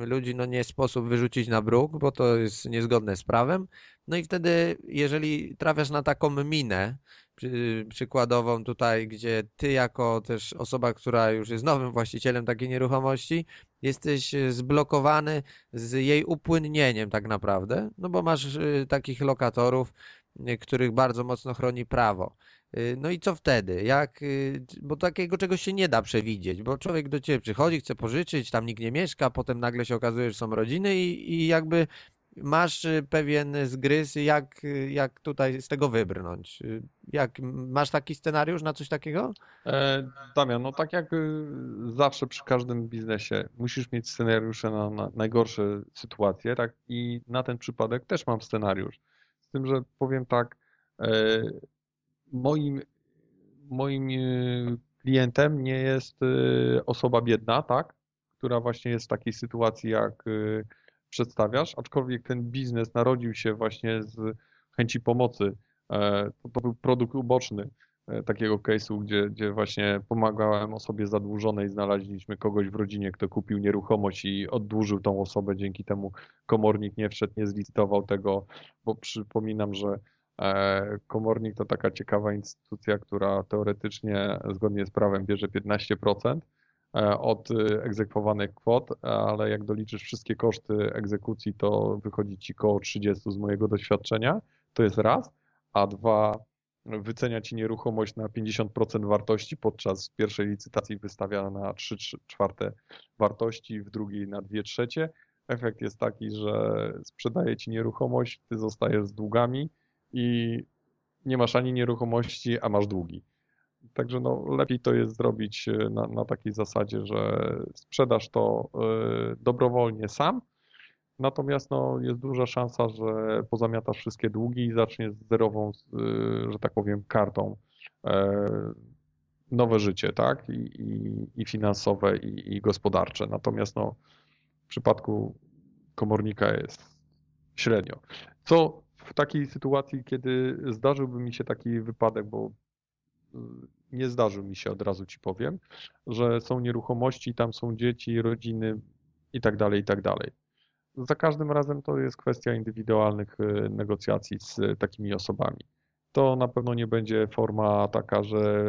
ludzi no nie sposób wyrzucić na bruk, bo to jest niezgodne z prawem. No i wtedy, jeżeli trafiasz na taką minę, przy, przykładową tutaj, gdzie ty jako też osoba, która już jest nowym właścicielem takiej nieruchomości, jesteś e, zblokowany z jej upłynnieniem tak naprawdę, no bo masz takich lokatorów, których bardzo mocno chroni prawo. Y, No i co wtedy? Jak, y, bo takiego czegoś się nie da przewidzieć, bo człowiek do ciebie przychodzi, chce pożyczyć, tam nikt nie mieszka, potem nagle się okazuje, że są rodziny i, i jakby masz y, pewien zgryz, jak, y, jak tutaj z tego wybrnąć. Y, Jak, masz taki scenariusz na coś takiego? E, Damian, no tak jak y, zawsze przy każdym biznesie, musisz mieć scenariusze na, na najgorsze sytuacje, tak? I na ten przypadek też mam scenariusz. Tym, że powiem tak, e, moim, moim y, klientem nie jest y, osoba biedna, tak? Która właśnie jest w takiej sytuacji, jak przedstawiasz, aczkolwiek ten biznes narodził się właśnie z chęci pomocy. E, To, to był produkt uboczny e, takiego case'u, gdzie, gdzie właśnie pomagałem osobie zadłużonej, znaleźliśmy kogoś w rodzinie, kto kupił nieruchomość i oddłużył tą osobę, dzięki temu komornik nie wszedł, nie zlicytował tego, bo przypominam, że e, komornik to taka ciekawa instytucja, która teoretycznie zgodnie z prawem bierze 15% e, od e, egzekwowanych kwot, ale jak doliczysz wszystkie koszty egzekucji, to wychodzi ci koło 30 z mojego doświadczenia, to jest raz, a dwa, wycenia ci nieruchomość na 50% wartości, podczas pierwszej licytacji wystawia na 3 czwarte wartości, w drugiej na 2 trzecie. Efekt jest taki, że sprzedaje ci nieruchomość, ty zostajesz z długami i nie masz ani nieruchomości, a masz długi. Także no, lepiej to jest zrobić e, na, na takiej zasadzie, że sprzedasz to e, dobrowolnie sam, natomiast no, jest duża szansa, że pozamiatasz wszystkie długi i zaczniesz z zerową, e, że tak powiem, kartą e, nowe życie, tak? I, i, i finansowe, i, i gospodarcze. Natomiast no, w przypadku komornika jest średnio. Co w takiej sytuacji, kiedy zdarzyłby mi się taki wypadek, bo y, nie zdarzył mi się, od razu ci powiem, że są nieruchomości, tam są dzieci, rodziny i tak dalej, i tak dalej. Za każdym razem to jest kwestia indywidualnych y, negocjacji z takimi osobami. To na pewno nie będzie forma taka, że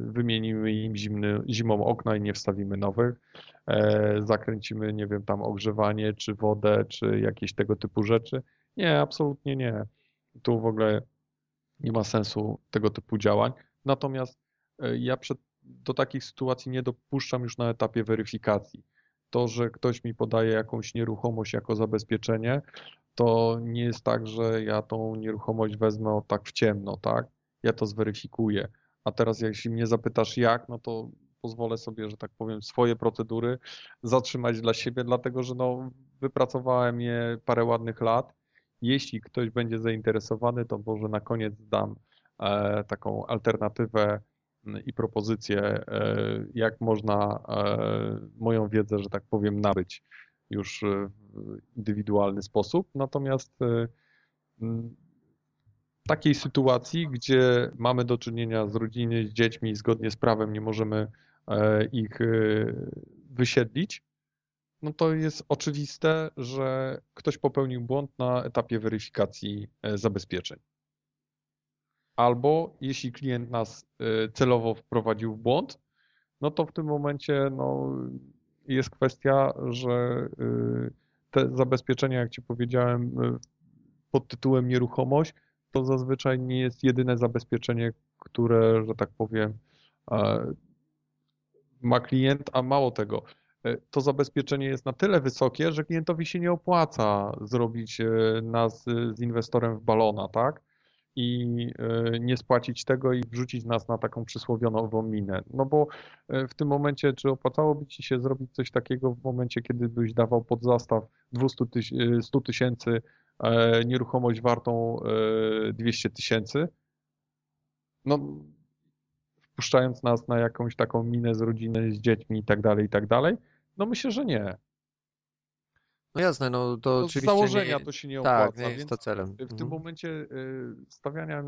wymienimy im zimny, zimą okna i nie wstawimy nowych, e, zakręcimy, nie wiem, tam ogrzewanie, czy wodę, czy jakieś tego typu rzeczy. Nie, absolutnie nie. Tu w ogóle nie ma sensu tego typu działań. Natomiast e, ja przed, do takich sytuacji nie dopuszczam już na etapie weryfikacji. To, że ktoś mi podaje jakąś nieruchomość jako zabezpieczenie, to nie jest tak, że ja tą nieruchomość wezmę tak w ciemno, tak? Ja to zweryfikuję. A teraz jeśli mnie zapytasz jak, no to pozwolę sobie, że tak powiem, swoje procedury zatrzymać dla siebie, dlatego że no, wypracowałem je parę ładnych lat. Jeśli ktoś będzie zainteresowany, to może na koniec dam e, taką alternatywę i propozycję, e, jak można e, moją wiedzę, że tak powiem, nabyć już w indywidualny sposób. Natomiast e, w takiej sytuacji, gdzie mamy do czynienia z rodziną, z dziećmi, zgodnie z prawem nie możemy ich wysiedlić, no to jest oczywiste, że ktoś popełnił błąd na etapie weryfikacji zabezpieczeń. Albo jeśli klient nas e, celowo wprowadził w błąd, no to w tym momencie no, jest kwestia, że e, te zabezpieczenia, jak Ci powiedziałem, e, pod tytułem nieruchomość, to zazwyczaj nie jest jedyne zabezpieczenie, które, że tak powiem, ma klient, a mało tego, to zabezpieczenie jest na tyle wysokie, że klientowi się nie opłaca zrobić nas z inwestorem w balona, tak? I e, nie spłacić tego i wrzucić nas na taką przysłowiową minę. No bo e, w tym momencie, czy opłacałoby ci się zrobić coś takiego w momencie, kiedy byś dawał pod zastaw 200 tyś, e, 100 tysięcy nieruchomość wartą e, 200 tysięcy? No, wpuszczając nas na jakąś taką minę z rodziny, z dziećmi i tak dalej, i tak dalej? No myślę, że nie. No jasne, no to z oczywiście założenia nie, to się nie tak, opłaca, nie jest to celem. w tym Mhm. momencie y, stawiania,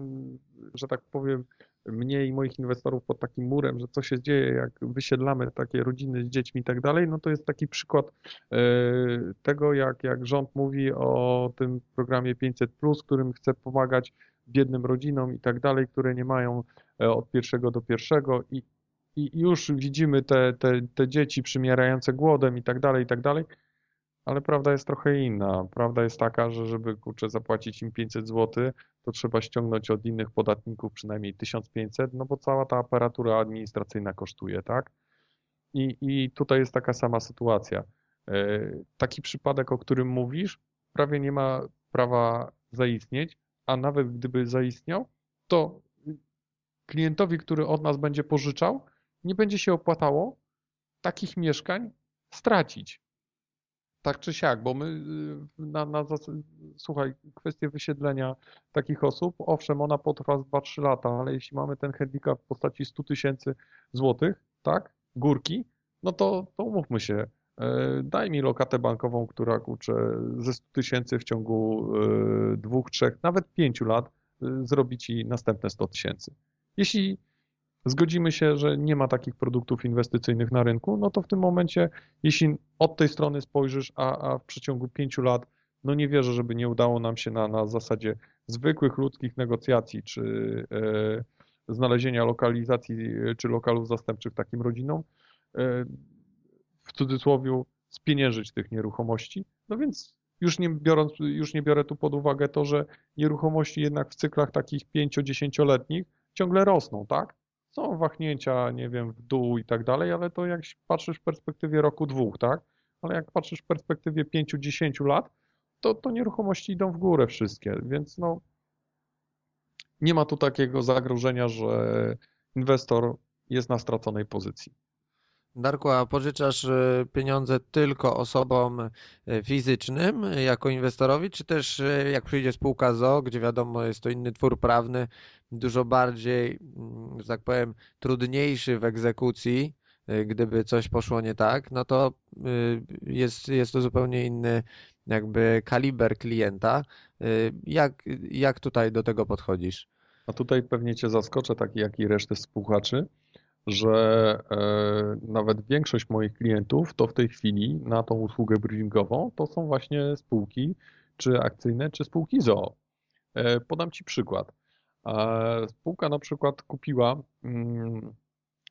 że tak powiem, mnie i moich inwestorów pod takim murem, że co się dzieje, jak wysiedlamy takie rodziny z dziećmi i tak dalej, no to jest taki przykład y, tego, jak, jak rząd mówi o tym programie 500+, którym chce pomagać biednym rodzinom i tak dalej, które nie mają e, od pierwszego do pierwszego i, i już widzimy te, te, te dzieci przymierające głodem i tak dalej, i tak dalej, ale prawda jest trochę inna. Prawda jest taka, że żeby kurczę zapłacić im 500 zł, to trzeba ściągnąć od innych podatników przynajmniej 1500, no bo cała ta aparatura administracyjna kosztuje, tak? I, i tutaj jest taka sama sytuacja. E, taki przypadek, o którym mówisz, prawie nie ma prawa zaistnieć, a nawet gdyby zaistniał, to klientowi, który od nas będzie pożyczał, nie będzie się opłacało takich mieszkań stracić. Tak czy siak, bo my y, na, na słuchaj, kwestia wysiedlenia takich osób, owszem, ona potrwa 2-3 lata, ale jeśli mamy ten handicap w postaci 100 tysięcy złotych, tak, górki, no to, to umówmy się, e, daj mi lokatę bankową, która kurczę ze 100 tysięcy w ciągu e, dwóch, trzech, nawet pięciu lat e, zrobi ci następne 100 tysięcy. Jeśli zgodzimy się, że nie ma takich produktów inwestycyjnych na rynku, no to w tym momencie, jeśli od tej strony spojrzysz, a, a w przeciągu pięciu lat, no nie wierzę, żeby nie udało nam się na, na zasadzie zwykłych ludzkich negocjacji, czy e, znalezienia lokalizacji, czy lokalów zastępczych takim rodzinom, e, w cudzysłowie spieniężyć tych nieruchomości. No więc już nie, biorąc, już nie biorę tu pod uwagę to, że nieruchomości jednak w cyklach takich 5-10-letnich ciągle rosną, tak? Są wahnięcia, nie wiem, w dół i tak dalej, ale to jak patrzysz w perspektywie roku, dwóch, tak? Ale jak patrzysz w perspektywie 5-10 lat, to, to nieruchomości idą w górę wszystkie, więc no nie ma tu takiego zagrożenia, że inwestor jest na straconej pozycji. Darku, a pożyczasz e, pieniądze tylko osobom e, fizycznym jako inwestorowi, czy też jak przyjdzie spółka ZO, gdzie wiadomo jest to inny twór prawny, dużo bardziej, mm, że tak powiem, trudniejszy w egzekucji, gdyby coś poszło nie tak, no to jest, jest to zupełnie inny jakby kaliber klienta. Jak, jak tutaj do tego podchodzisz? A tutaj pewnie Cię zaskoczę, tak jak i resztę słuchaczy że e, nawet większość moich klientów to w tej chwili na tą usługę bridgingową to są właśnie spółki czy akcyjne, czy spółki ZOO. E, podam Ci przykład. E, spółka na przykład kupiła mm,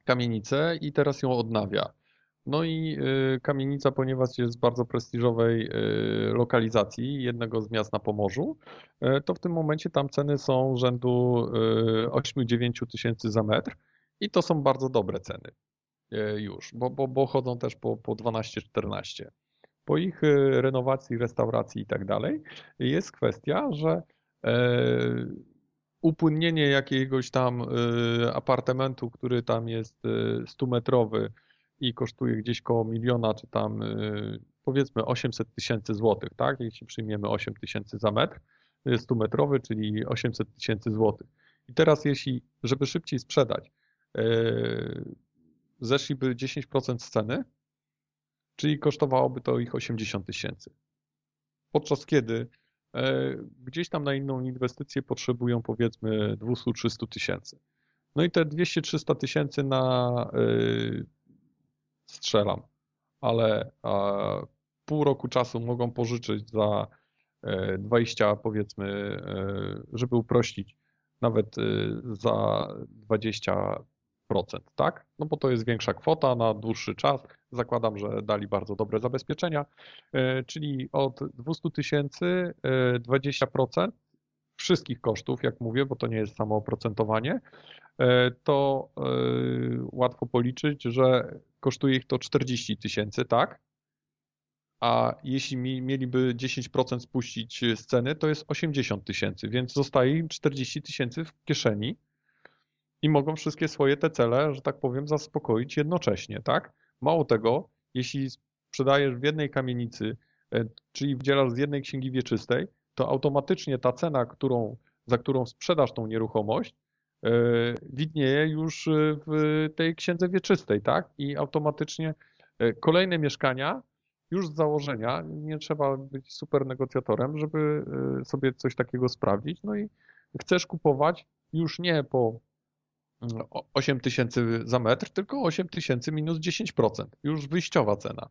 kamienicę i teraz ją odnawia. No i kamienica, ponieważ jest z bardzo prestiżowej lokalizacji jednego z miast na Pomorzu, to w tym momencie tam ceny są rzędu 8-9 tysięcy za metr i to są bardzo dobre ceny e, już, bo, bo, bo chodzą też po, po 12-14. Po ich e, renowacji, restauracji i tak dalej jest kwestia, że e, upłynnienie jakiegoś tam apartamentu, który tam jest 100-metrowy i kosztuje gdzieś koło miliona, czy tam powiedzmy 800 tysięcy złotych, tak? Jeśli przyjmiemy 8 tysięcy za metr 100-metrowy, czyli 800 tysięcy złotych. I teraz jeśli, żeby szybciej sprzedać, zeszliby 10% z ceny, czyli kosztowałoby to ich 80 tysięcy. Podczas kiedy e, gdzieś tam na inną inwestycję potrzebują powiedzmy 200-300 tysięcy. No i te 200-300 tysięcy na e, strzelam, ale pół roku czasu mogą pożyczyć za 20 powiedzmy, żeby uprościć, nawet za 20 tak? No bo to jest większa kwota na dłuższy czas. Zakładam, że dali bardzo dobre zabezpieczenia, e, czyli od 200 tysięcy 20% e, wszystkich kosztów, jak mówię, bo to nie jest samo oprocentowanie, e, to łatwo policzyć, że kosztuje ich to 40 tysięcy, tak? A jeśli mieliby 10% spuścić z ceny, to jest 80 tysięcy, więc zostaje im 40 tysięcy w kieszeni i mogą wszystkie swoje te cele, że tak powiem, zaspokoić jednocześnie, tak? Mało tego, jeśli sprzedajesz w jednej kamienicy, e, czyli wdzielasz z jednej księgi wieczystej, to automatycznie ta cena, którą, za którą sprzedasz tą nieruchomość, e, widnieje już w tej księdze wieczystej, tak? I automatycznie e, kolejne mieszkania już z założenia, nie trzeba być super negocjatorem, żeby sobie coś takiego sprawdzić. No i chcesz kupować już nie po 8 tysięcy za metr, tylko 8 tysięcy minus 10%. Już wyjściowa cena.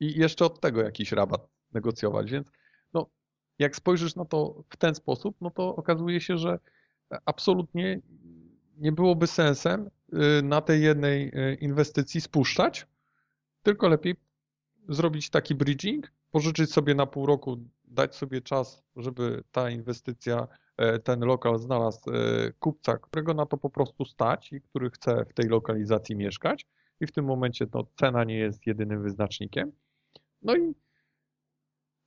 I jeszcze od tego jakiś rabat negocjować. Więc no, jak spojrzysz na to w ten sposób, no to okazuje się, że absolutnie nie byłoby sensem y, na tej jednej y, inwestycji spuszczać, tylko lepiej zrobić taki bridging, pożyczyć sobie na pół roku, dać sobie czas, żeby ta inwestycja, ten lokal znalazł e, kupca, którego na to po prostu stać i który chce w tej lokalizacji mieszkać i w tym momencie no, cena nie jest jedynym wyznacznikiem. No i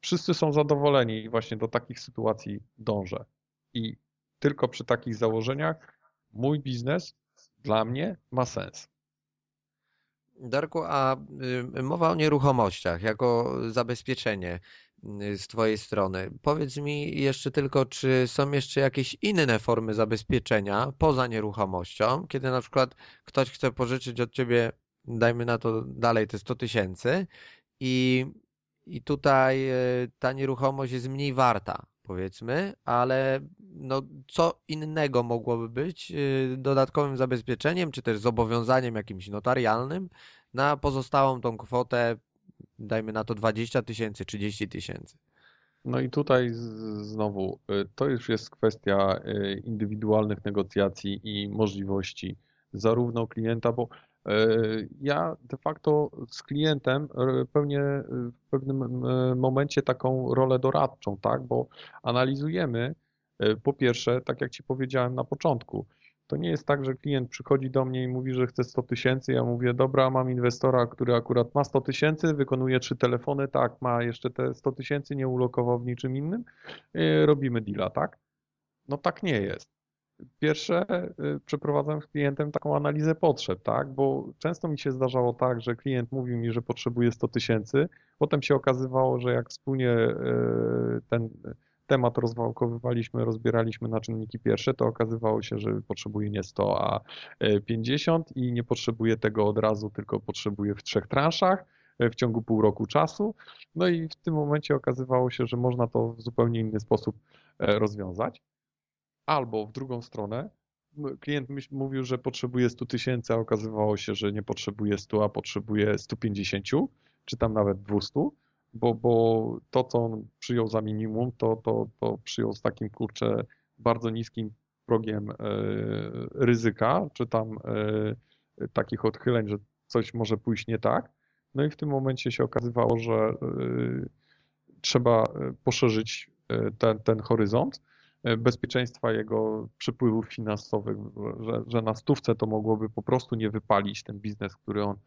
wszyscy są zadowoleni i właśnie do takich sytuacji dążę. I tylko przy takich założeniach mój biznes dla mnie ma sens. Darku, a y, mowa o nieruchomościach jako zabezpieczenie z Twojej strony. Powiedz mi jeszcze tylko, czy są jeszcze jakieś inne formy zabezpieczenia poza nieruchomością, kiedy na przykład ktoś chce pożyczyć od Ciebie, dajmy na to dalej te 100 tysięcy i, i tutaj y, ta nieruchomość jest mniej warta, powiedzmy, ale no, co innego mogłoby być y, dodatkowym zabezpieczeniem, czy też zobowiązaniem jakimś notarialnym na pozostałą tą kwotę, dajmy na to 20 tysięcy, 30 tysięcy. No i tutaj znowu y, to już jest kwestia y, indywidualnych negocjacji i możliwości zarówno klienta, bo ja de facto z klientem pełnię w pewnym momencie taką rolę doradczą, tak, bo analizujemy po pierwsze, tak jak Ci powiedziałem na początku, to nie jest tak, że klient przychodzi do mnie i mówi, że chce 100 tysięcy. Ja mówię, dobra, mam inwestora, który akurat ma 100 tysięcy, wykonuje trzy telefony, tak, ma jeszcze te 100 tysięcy, nie ulokował w niczym innym, e, robimy deala, tak? No tak nie jest. Pierwsze, e, przeprowadzam z klientem taką analizę potrzeb, tak? Bo często mi się zdarzało tak, że klient mówił mi, że potrzebuje 100 tysięcy, potem się okazywało, że jak wspólnie ten temat rozwałkowywaliśmy, rozbieraliśmy na czynniki pierwsze, to okazywało się, że potrzebuje nie 100, a 50 e, i nie potrzebuje tego od razu, tylko potrzebuje w trzech transzach e, w ciągu pół roku czasu. No i w tym momencie okazywało się, że można to w zupełnie inny sposób e, rozwiązać. Albo w drugą stronę, klient mówił, że potrzebuje 100 tysięcy, a okazywało się, że nie potrzebuje 100, a potrzebuje 150, czy tam nawet 200 bo, bo to, co on przyjął za minimum, to, to, to przyjął z takim, kurczę, bardzo niskim progiem e, ryzyka, czy tam e, takich odchyleń, że coś może pójść nie tak. No i w tym momencie się okazywało, że e, trzeba poszerzyć ten, ten horyzont bezpieczeństwa jego przepływów finansowych, że, że na stówce to mogłoby po prostu nie wypalić ten biznes, który on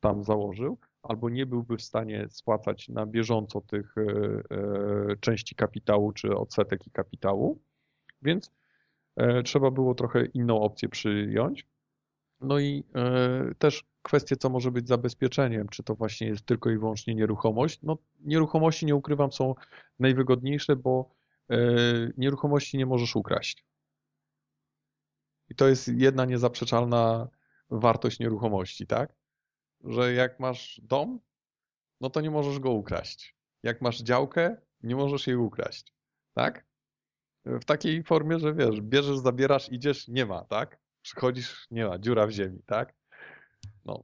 tam założył albo nie byłby w stanie spłacać na bieżąco tych e, e, części kapitału czy odsetek i kapitału, więc e, trzeba było trochę inną opcję przyjąć. No i też kwestie, co może być zabezpieczeniem, czy to właśnie jest tylko i wyłącznie nieruchomość. No, nieruchomości, nie ukrywam, są najwygodniejsze, bo nieruchomości nie możesz ukraść. I to jest jedna niezaprzeczalna wartość nieruchomości, tak? Że jak masz dom, no to nie możesz go ukraść. Jak masz działkę, nie możesz jej ukraść. Tak? W takiej formie, że wiesz, bierzesz, zabierasz, idziesz, nie ma, tak? Przychodzisz, nie ma, dziura w ziemi, tak? No.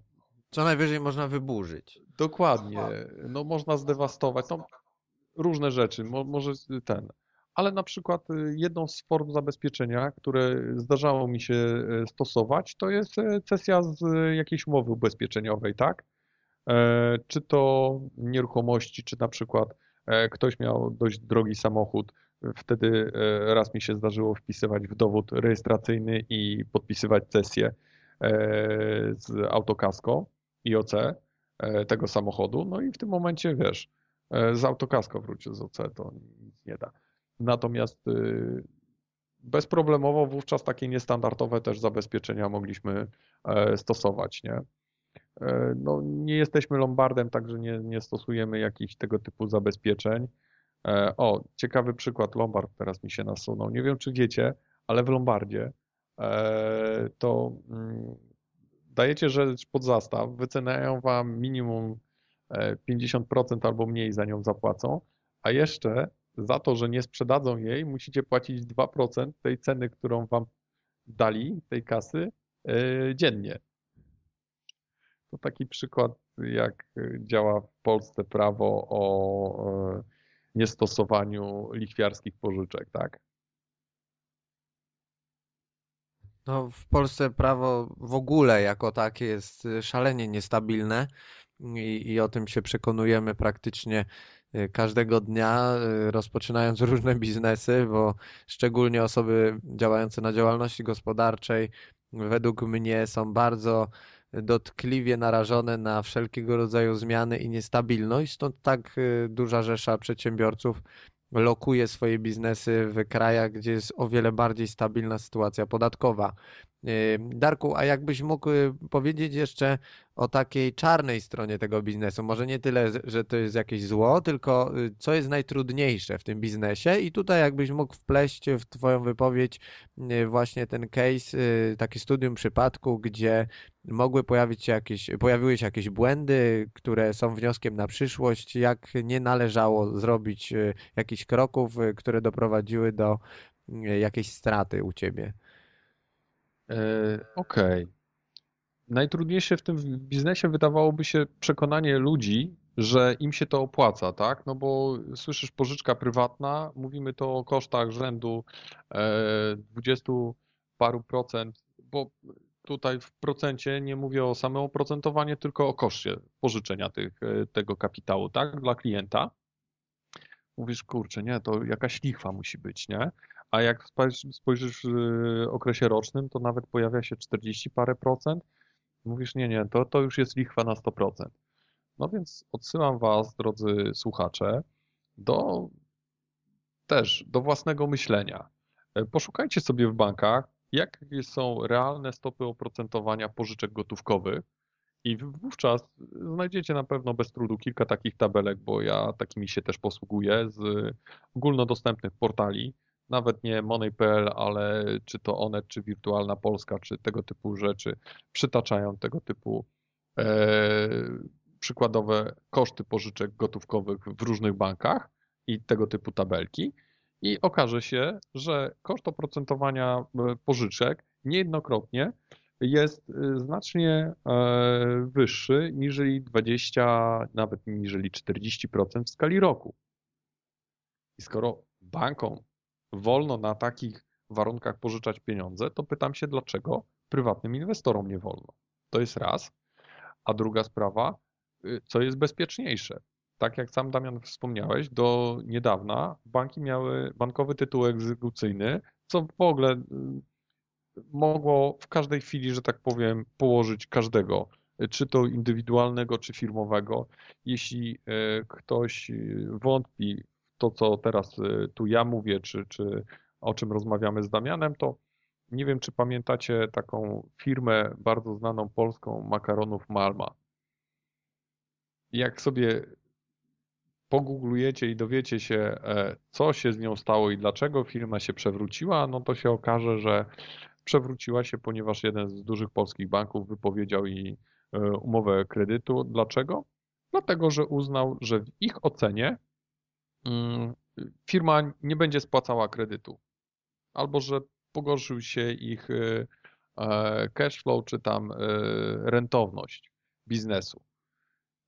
Co najwyżej można wyburzyć. Dokładnie. No można zdewastować. No, różne rzeczy. Mo, może ten ale na przykład y, jedną z form zabezpieczenia, które zdarzało mi się y, stosować, to jest cesja z jakiejś umowy ubezpieczeniowej, tak? E, czy to nieruchomości, czy na przykład e, ktoś miał dość drogi samochód, wtedy e, raz mi się zdarzyło wpisywać w dowód rejestracyjny i podpisywać cesję z autokasko IOC tego samochodu, no i w tym momencie, wiesz, z autokasko wrócił z OC, to nic nie da. Natomiast y, bezproblemowo wówczas takie niestandardowe też zabezpieczenia mogliśmy e, stosować, nie? E, no, nie jesteśmy Lombardem, także nie, nie stosujemy jakichś tego typu zabezpieczeń. E, o, ciekawy przykład, Lombard teraz mi się nasunął. Nie wiem, czy wiecie, ale w Lombardzie to mm, dajecie rzecz pod zastaw, wyceniają wam minimum 50% albo mniej za nią zapłacą, a jeszcze za to, że nie sprzedadzą jej, musicie płacić 2% tej ceny, którą wam dali, tej kasy, yy, dziennie. To taki przykład, jak działa w Polsce prawo o yy, niestosowaniu lichwiarskich pożyczek, tak? No, w Polsce prawo w ogóle jako takie jest szalenie niestabilne i, i o tym się przekonujemy praktycznie każdego dnia, y, rozpoczynając różne biznesy, bo szczególnie osoby działające na działalności gospodarczej, według mnie są bardzo dotkliwie narażone na wszelkiego rodzaju zmiany i niestabilność, stąd tak duża rzesza przedsiębiorców lokuje swoje biznesy w krajach, gdzie jest o wiele bardziej stabilna sytuacja podatkowa. Darku, a jakbyś mógł y, powiedzieć jeszcze o takiej czarnej stronie tego biznesu? Może nie tyle, że to jest jakieś zło, tylko y, co jest najtrudniejsze w tym biznesie? I tutaj jakbyś mógł wpleść w Twoją wypowiedź y, właśnie ten case, taki studium przypadku, gdzie mogły pojawić się jakieś, pojawiły się jakieś błędy, które są wnioskiem na przyszłość, jak nie należało zrobić jakichś kroków, które doprowadziły do jakiejś straty u Ciebie. E, okej. Okay. Najtrudniejsze w tym biznesie wydawałoby się przekonanie ludzi, że im się to opłaca, tak? No bo słyszysz pożyczka prywatna, mówimy to o kosztach rzędu 20 e, paru procent, bo tutaj w procencie nie mówię o samym oprocentowaniu, tylko o koszcie pożyczenia tych, e, tego kapitału, tak? Dla klienta. Mówisz, kurczę, nie, to jakaś lichwa musi być, nie? A jak spojrzysz w okresie rocznym, to nawet pojawia się 40 parę procent. Mówisz, nie, nie, to, to już jest lichwa na 100%. No więc odsyłam Was, drodzy słuchacze, do też do własnego myślenia. E, poszukajcie sobie w bankach, jakie są realne stopy oprocentowania pożyczek gotówkowych i wówczas znajdziecie na pewno bez trudu kilka takich tabelek, bo ja takimi się też posługuję z ogólnodostępnych portali, nawet nie Money.pl, ale czy to Onet, czy Wirtualna Polska, czy tego typu rzeczy przytaczają tego typu e, przykładowe koszty pożyczek gotówkowych w różnych bankach i tego typu tabelki. I okaże się, że koszt oprocentowania e, pożyczek niejednokrotnie jest e, znacznie e, wyższy niżeli 20, nawet niżeli 40% w skali roku. I skoro bankom wolno na takich warunkach pożyczać pieniądze, to pytam się, dlaczego prywatnym inwestorom nie wolno. To jest raz. A druga sprawa, y, co jest bezpieczniejsze? Tak jak sam Damian wspomniałeś, do niedawna banki miały bankowy tytuł egzekucyjny, co w ogóle y, mogło w każdej chwili, że tak powiem, położyć każdego, czy to indywidualnego, czy firmowego. Jeśli y, ktoś wątpi to, co teraz y, tu ja mówię, czy, czy o czym rozmawiamy z Damianem, to nie wiem, czy pamiętacie taką firmę bardzo znaną polską makaronów Malma. Jak sobie pogooglujecie i dowiecie się, e, co się z nią stało i dlaczego firma się przewróciła, no to się okaże, że przewróciła się, ponieważ jeden z dużych polskich banków wypowiedział jej e, umowę kredytu. Dlaczego? Dlatego, że uznał, że w ich ocenie firma nie będzie spłacała kredytu. Albo że pogorszył się ich y, e, cash flow czy tam y, rentowność biznesu.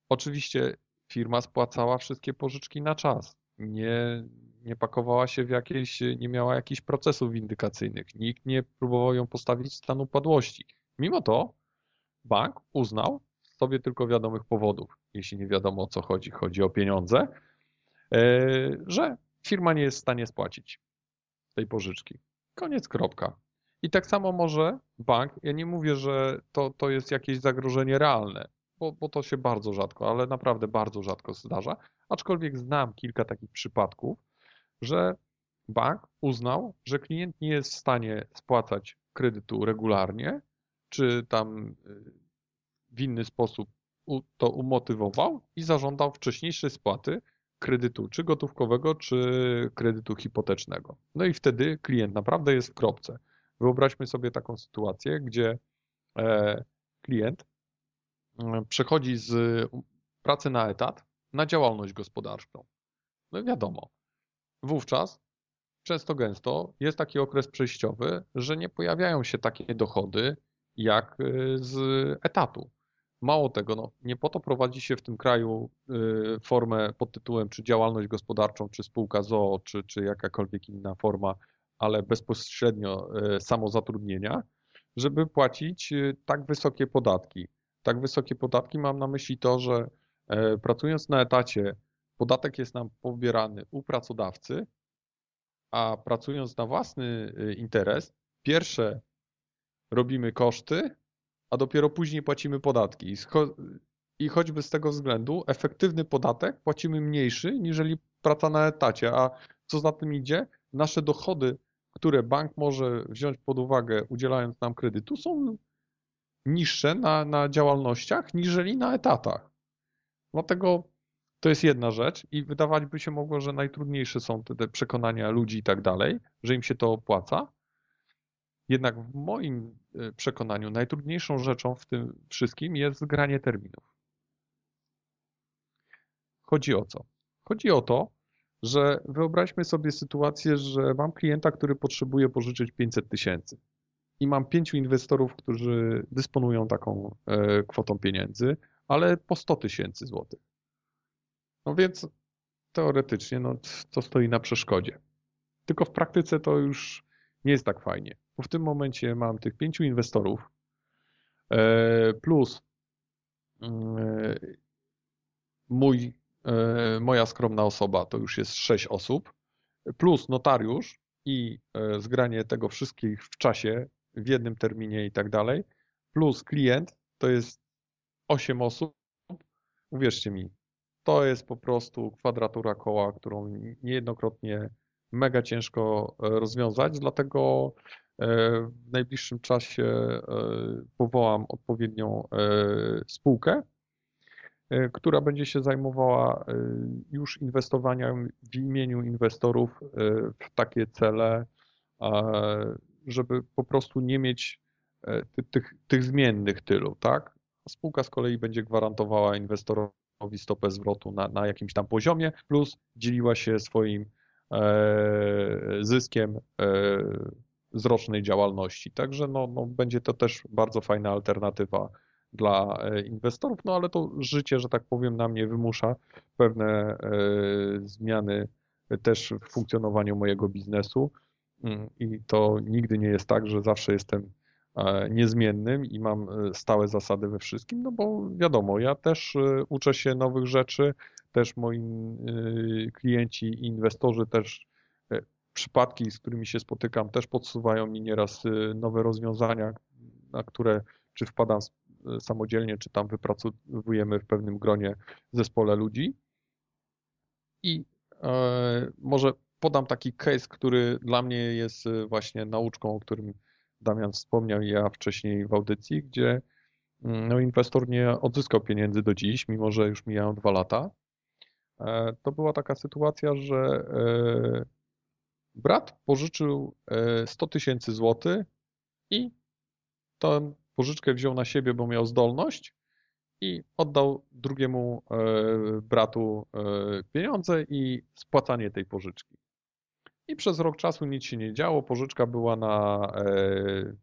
Oczywiście firma spłacała wszystkie pożyczki na czas. Nie, nie pakowała się w jakieś, nie miała jakichś procesów windykacyjnych. Nikt nie próbował ją postawić w stan upadłości. Mimo to bank uznał sobie tylko wiadomych powodów, jeśli nie wiadomo o co chodzi, chodzi o pieniądze, E, że firma nie jest w stanie spłacić tej pożyczki. Koniec, kropka. I tak samo może bank, ja nie mówię, że to, to jest jakieś zagrożenie realne, bo, bo to się bardzo rzadko, ale naprawdę bardzo rzadko zdarza, aczkolwiek znam kilka takich przypadków, że bank uznał, że klient nie jest w stanie spłacać kredytu regularnie, czy tam y, w inny sposób to umotywował i zażądał wcześniejszej spłaty, kredytu, czy gotówkowego, czy kredytu hipotecznego. No i wtedy klient naprawdę jest w kropce. Wyobraźmy sobie taką sytuację, gdzie e, klient e, przechodzi z pracy na etat na działalność gospodarczą. No wiadomo, wówczas często gęsto jest taki okres przejściowy, że nie pojawiają się takie dochody jak e, z etatu. Mało tego, no, nie po to prowadzi się w tym kraju y, formę pod tytułem czy działalność gospodarczą, czy spółka ZOO, czy, czy jakakolwiek inna forma, ale bezpośrednio y, samozatrudnienia, żeby płacić y, tak wysokie podatki. Tak wysokie podatki mam na myśli to, że e, pracując na etacie, podatek jest nam pobierany u pracodawcy, a pracując na własny y, interes, pierwsze robimy koszty, a dopiero później płacimy podatki. I choćby z tego względu efektywny podatek płacimy mniejszy, niżeli praca na etacie, a co za tym idzie, nasze dochody, które bank może wziąć pod uwagę udzielając nam kredytu są niższe na, na działalnościach, niżeli na etatach. Dlatego to jest jedna rzecz i wydawać by się mogło, że najtrudniejsze są te, te przekonania ludzi i tak dalej, że im się to opłaca. Jednak w moim e, przekonaniu najtrudniejszą rzeczą w tym wszystkim jest zgranie terminów. Chodzi o co? Chodzi o to, że wyobraźmy sobie sytuację, że mam klienta, który potrzebuje pożyczyć 500 tysięcy i mam pięciu inwestorów, którzy dysponują taką e, kwotą pieniędzy, ale po 100 tysięcy złotych. No więc teoretycznie no, to stoi na przeszkodzie. Tylko w praktyce to już nie jest tak fajnie, bo w tym momencie mam tych pięciu inwestorów e, plus mm, e, mój E, moja skromna osoba to już jest 6 osób, plus notariusz i zgranie tego wszystkich w czasie, w jednym terminie i tak dalej, plus klient to jest 8 osób. Uwierzcie mi, to jest po prostu kwadratura koła, którą niejednokrotnie mega ciężko rozwiązać, dlatego w najbliższym czasie powołam odpowiednią spółkę, E, która będzie się zajmowała e, już inwestowaniem w imieniu inwestorów e, w takie cele, żeby po prostu nie mieć tych, tych zmiennych tylu, tak? Spółka z kolei będzie gwarantowała inwestorowi stopę zwrotu na, na jakimś tam poziomie, plus dzieliła się swoim zyskiem z rocznej działalności. Także no, no, będzie to też bardzo fajna alternatywa dla e, inwestorów, no ale to życie, że tak powiem, na mnie wymusza pewne e, zmiany też w funkcjonowaniu mojego biznesu mm, i to nigdy nie jest tak, że zawsze jestem e, niezmiennym i mam stałe zasady we wszystkim, no bo wiadomo, ja też uczę się nowych rzeczy, też moi klienci i inwestorzy też przypadki, z którymi się spotykam, też podsuwają mi nieraz nowe rozwiązania, na które czy wpadam samodzielnie, czy tam wypracowujemy w pewnym gronie zespole ludzi. I e, może podam taki case, który dla mnie jest e, właśnie nauczką, o którym Damian wspomniał i ja wcześniej w audycji, gdzie mm, no, inwestor nie odzyskał pieniędzy do dziś, mimo że już mijają dwa lata. E, to była taka sytuacja, że brat pożyczył 100 tysięcy złotych i to pożyczkę wziął na siebie, bo miał zdolność i oddał drugiemu e, bratu e, pieniądze i spłacanie tej pożyczki. I przez rok czasu nic się nie działo. Pożyczka była na, e,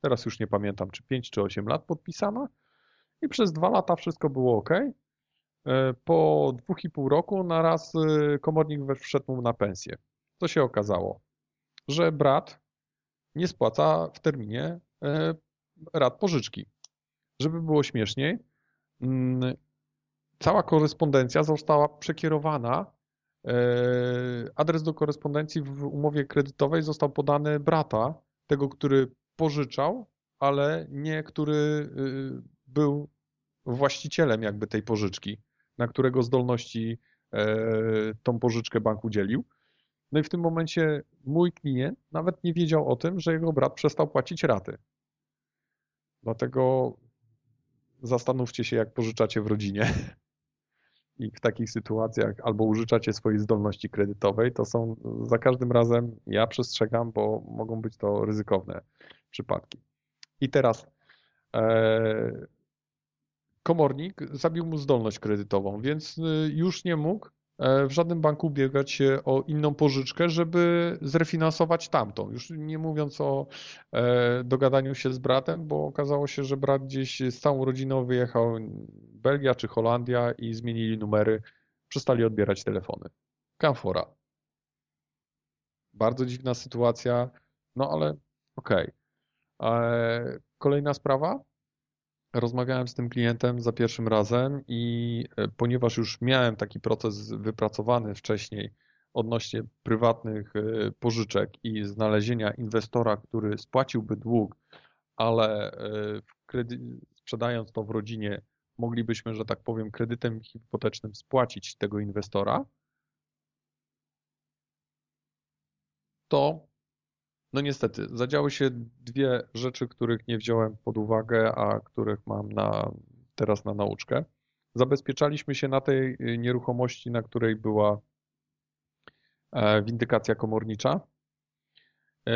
teraz już nie pamiętam, czy 5 czy 8 lat podpisana. I przez dwa lata wszystko było ok. Po dwóch i pół roku na raz komornik wszedł mu na pensję. Co się okazało? Że brat nie spłaca w terminie rat pożyczki. Żeby było śmieszniej, mm, cała korespondencja została przekierowana. E, adres do korespondencji w umowie kredytowej został podany brata, tego, który pożyczał, ale nie który y, był właścicielem jakby tej pożyczki, na którego zdolności e, tą pożyczkę bank udzielił. No i w tym momencie mój klient nawet nie wiedział o tym, że jego brat przestał płacić raty. Dlatego zastanówcie się, jak pożyczacie w rodzinie. I w takich sytuacjach albo użyczacie swojej zdolności kredytowej, to są za każdym razem, ja przestrzegam, bo mogą być to ryzykowne przypadki. I teraz e, komornik zabił mu zdolność kredytową, więc y, już nie mógł w żadnym banku ubiegać się o inną pożyczkę, żeby zrefinansować tamtą. Już nie mówiąc o e, dogadaniu się z bratem, bo okazało się, że brat gdzieś z całą rodziną wyjechał Belgia czy Holandia i zmienili numery, przestali odbierać telefony. Kamfora. Bardzo dziwna sytuacja, no ale okej. E, Kolejna sprawa. Rozmawiałem z tym klientem za pierwszym razem i e, ponieważ już miałem taki proces wypracowany wcześniej odnośnie prywatnych e, pożyczek i znalezienia inwestora, który spłaciłby dług, ale e, sprzedając to w rodzinie moglibyśmy, że tak powiem, kredytem hipotecznym spłacić tego inwestora, to no niestety zadziały się dwie rzeczy, których nie wziąłem pod uwagę, a których mam na, teraz na nauczkę. Zabezpieczaliśmy się na tej y, nieruchomości, na której była e, windykacja komornicza. E,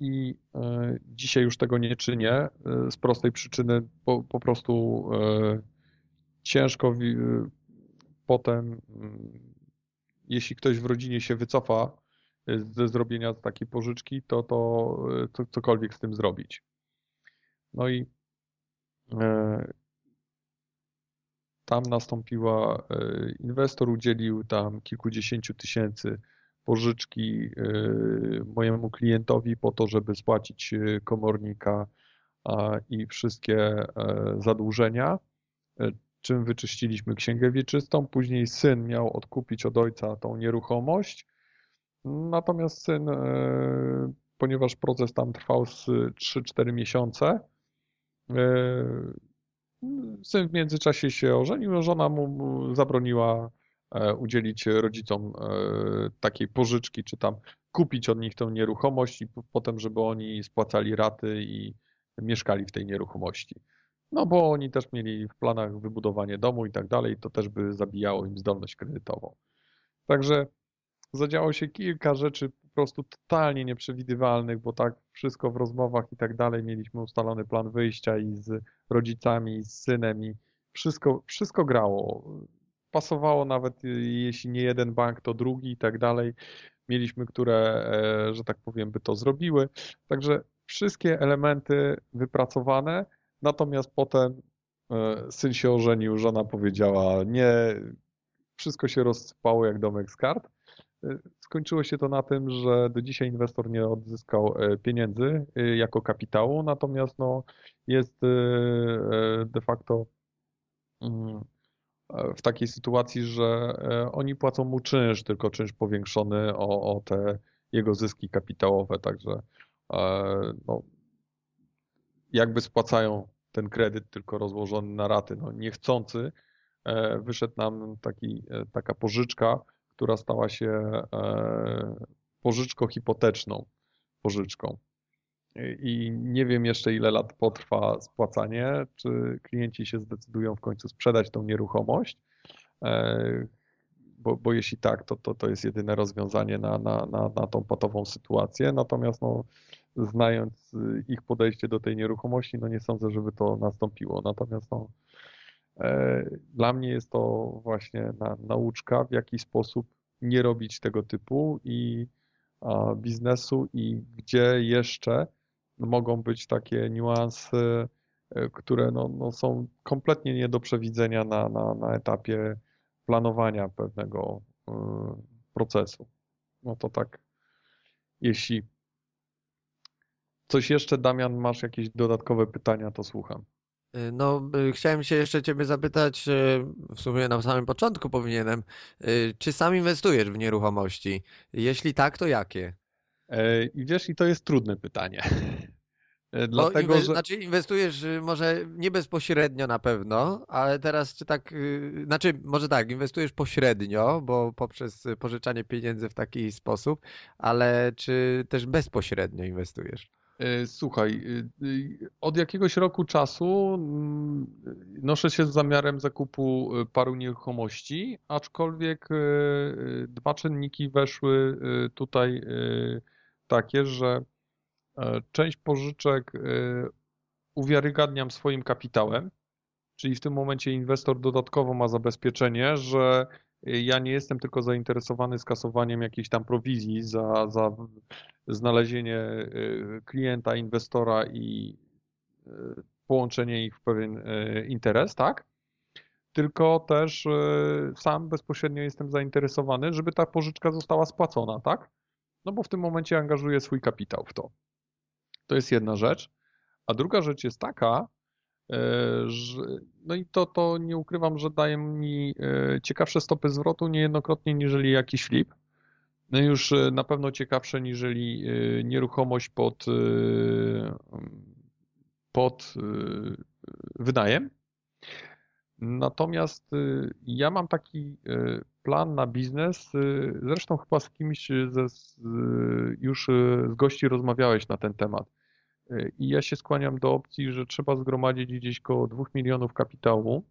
I e, dzisiaj już tego nie czynię z prostej przyczyny, bo po prostu ciężko potem, mm, jeśli ktoś w rodzinie się wycofa ze zrobienia takiej pożyczki, to, to, to cokolwiek z tym zrobić. No i e, tam nastąpiła, e, inwestor udzielił tam kilkudziesięciu tysięcy pożyczki e, mojemu klientowi po to, żeby spłacić komornika i wszystkie zadłużenia, czym wyczyściliśmy księgę wieczystą. Później syn miał odkupić od ojca tą nieruchomość, Natomiast syn, e, ponieważ proces tam trwał 3-4 miesiące, e, syn w międzyczasie się ożenił, żona mu zabroniła e, udzielić rodzicom takiej pożyczki, czy tam kupić od nich tę nieruchomość i potem, żeby oni spłacali raty i mieszkali w tej nieruchomości. No bo oni też mieli w planach wybudowanie domu i tak dalej, to też by zabijało im zdolność kredytową. Także zadziało się kilka rzeczy po prostu totalnie nieprzewidywalnych, bo tak wszystko w rozmowach i tak dalej mieliśmy ustalony plan wyjścia i z rodzicami, i z synem i wszystko, wszystko grało. Pasowało nawet jeśli nie jeden bank, to drugi i tak dalej. Mieliśmy, które, e, że tak powiem, by to zrobiły. Także wszystkie elementy wypracowane, natomiast potem e, syn się ożenił, żona powiedziała nie, wszystko się rozsypało jak domek z kart. Skończyło się to na tym, że do dzisiaj inwestor nie odzyskał e, pieniędzy e, jako kapitału, natomiast no, jest e, de facto mm, w takiej sytuacji, że oni płacą mu czynsz, tylko czynsz powiększony o, o te jego zyski kapitałowe, także no, jakby spłacają ten kredyt tylko rozłożony na raty. No, niechcący wyszedł nam taki, taka pożyczka, która stała się e, pożyczką hipoteczną pożyczką. I nie wiem jeszcze ile lat potrwa spłacanie, czy klienci się zdecydują w końcu sprzedać tą nieruchomość, e, bo, bo jeśli tak, to, to, to jest jedyne rozwiązanie na, na, na, na tą patową sytuację. Natomiast no, znając ich podejście do tej nieruchomości, no nie sądzę, żeby to nastąpiło. Natomiast no, E, dla mnie jest to właśnie na, nauczka, w jaki sposób nie robić tego typu i a, biznesu i gdzie jeszcze mogą być takie niuanse, e, które no, no są kompletnie nie do przewidzenia na, na, na etapie planowania pewnego y, procesu. No to tak, jeśli coś jeszcze, Damian, masz jakieś dodatkowe pytania, to słucham. Y, no, y, chciałem się jeszcze Ciebie zapytać, y, w sumie na samym początku powinienem, czy sam inwestujesz w nieruchomości? Jeśli tak, to jakie? E, I wiesz, i to jest trudne pytanie. E, dlatego, inwe- że... Znaczy inwestujesz może nie bezpośrednio na pewno, ale teraz czy tak, znaczy może tak, inwestujesz pośrednio, bo poprzez pożyczanie pieniędzy w taki sposób, ale czy też bezpośrednio inwestujesz? E, słuchaj, e, e, od jakiegoś roku czasu mm, noszę się z zamiarem zakupu paru nieruchomości, aczkolwiek dwa czynniki weszły tutaj takie, że część pożyczek uwiarygadniam swoim kapitałem, czyli w tym momencie inwestor dodatkowo ma zabezpieczenie, że ja nie jestem tylko zainteresowany skasowaniem jakiejś tam prowizji za, za znalezienie y, klienta, inwestora i y, połączenie ich w pewien y, interes, tak? Tylko też sam bezpośrednio jestem zainteresowany, żeby ta pożyczka została spłacona, tak? No bo w tym momencie angażuję swój kapitał w to. To jest jedna rzecz. A druga rzecz jest taka, no i to, to nie ukrywam, że daje mi e, ciekawsze stopy zwrotu niejednokrotnie niżeli jakiś flip. No już e, na pewno ciekawsze niżeli nieruchomość pod, pod wynajem. Natomiast ja mam taki plan na biznes. Zresztą chyba z kimś ze, już z gości rozmawiałeś na ten temat. I ja się skłaniam do opcji, że trzeba zgromadzić gdzieś koło 2 milionów kapitału,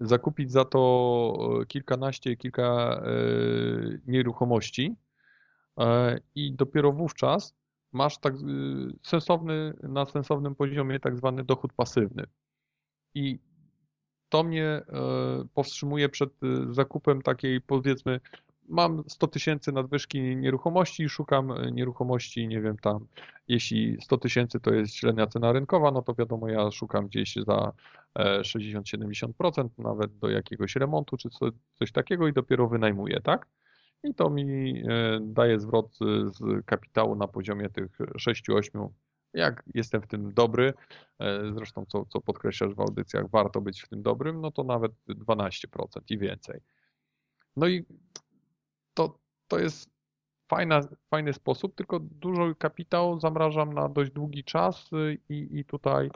zakupić za to e, kilkanaście, kilka e, nieruchomości e, i dopiero wówczas masz tak sensowny, na sensownym poziomie tak zwany dochód pasywny. I to mnie powstrzymuje przed zakupem takiej powiedzmy mam 100 tysięcy nadwyżki nieruchomości i szukam e, nieruchomości, nie wiem, tam, jeśli 100 tysięcy to jest średnia cena rynkowa, no to wiadomo, ja szukam gdzieś za 60-70%, e, nawet do jakiegoś remontu czy coś takiego i dopiero wynajmuję, tak? I to mi e, daje zwrot z kapitału na poziomie tych 6-8 jak jestem w tym dobry, zresztą co, co podkreślasz w audycjach, warto być w tym dobrym, no to nawet 12% i więcej. No i to, to jest fajna, fajny sposób, tylko dużo kapitału zamrażam na dość długi czas y, i, i tutaj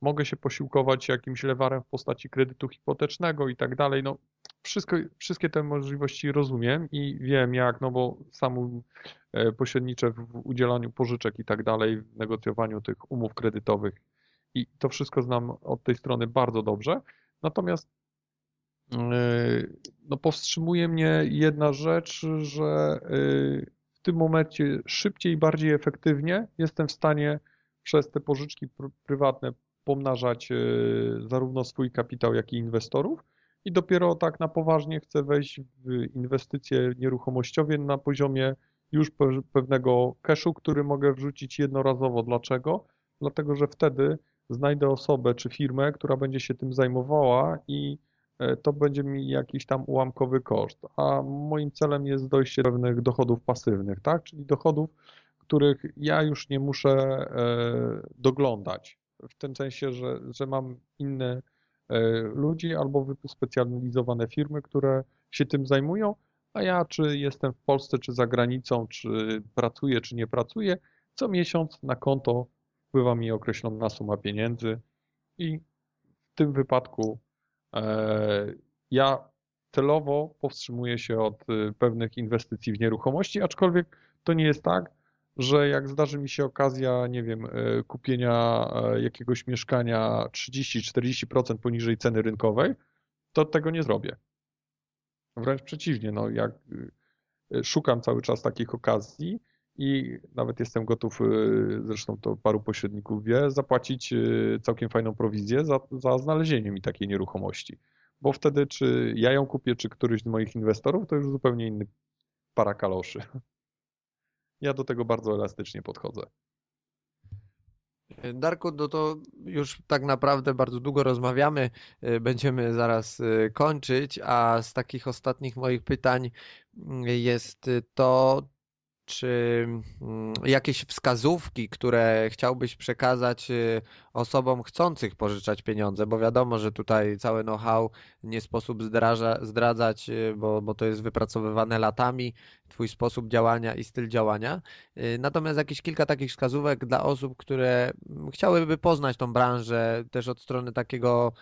mogę się posiłkować jakimś lewarem w postaci kredytu hipotecznego i tak dalej. No, wszystko, wszystkie te możliwości rozumiem i wiem jak, no bo sam e, pośredniczę w udzielaniu pożyczek i tak dalej, w negocjowaniu tych umów kredytowych i to wszystko znam od tej strony bardzo dobrze. Natomiast no powstrzymuje mnie jedna rzecz, że yy, w tym momencie szybciej i bardziej efektywnie jestem w stanie przez te pożyczki pr prywatne pomnażać yy, zarówno swój kapitał, jak i inwestorów i dopiero tak na poważnie chcę wejść w inwestycje nieruchomościowe na poziomie już pewnego cashu, który mogę wrzucić jednorazowo. Dlaczego? Dlatego, że wtedy znajdę osobę czy firmę, która będzie się tym zajmowała i to będzie mi jakiś tam ułamkowy koszt. A moim celem jest dojście do pewnych dochodów pasywnych, tak? Czyli dochodów, których ja już nie muszę e, doglądać. W tym sensie, że, że mam inne e, ludzi albo wyspecjalizowane firmy, które się tym zajmują, a ja czy jestem w Polsce, czy za granicą, czy pracuję, czy nie pracuję, co miesiąc na konto wpływa mi określona suma pieniędzy i w tym wypadku E, ja celowo powstrzymuję się od y, pewnych inwestycji w nieruchomości, aczkolwiek to nie jest tak, że jak zdarzy mi się okazja, nie wiem, e, kupienia e, jakiegoś mieszkania 30-40% poniżej ceny rynkowej, to tego nie zrobię. Wręcz przeciwnie, no jak y, szukam cały czas takich okazji i nawet jestem gotów, y, zresztą to paru pośredników wie, zapłacić y, całkiem fajną prowizję za, za znalezienie mi takiej nieruchomości. Bo wtedy, czy ja ją kupię, czy któryś z moich inwestorów, to już zupełnie inny para kaloszy. Ja do tego bardzo elastycznie podchodzę. Darku, no to już tak naprawdę bardzo długo rozmawiamy, będziemy zaraz kończyć, a z takich ostatnich moich pytań jest to, czy mm, jakieś wskazówki, które chciałbyś przekazać y, osobom chcących pożyczać pieniądze, bo wiadomo, że tutaj całe know-how nie sposób zdraża, zdradzać, y, bo, bo to jest wypracowywane latami, twój sposób działania i styl działania. Y, natomiast jakieś kilka takich wskazówek dla osób, które chciałyby poznać tą branżę też od strony takiego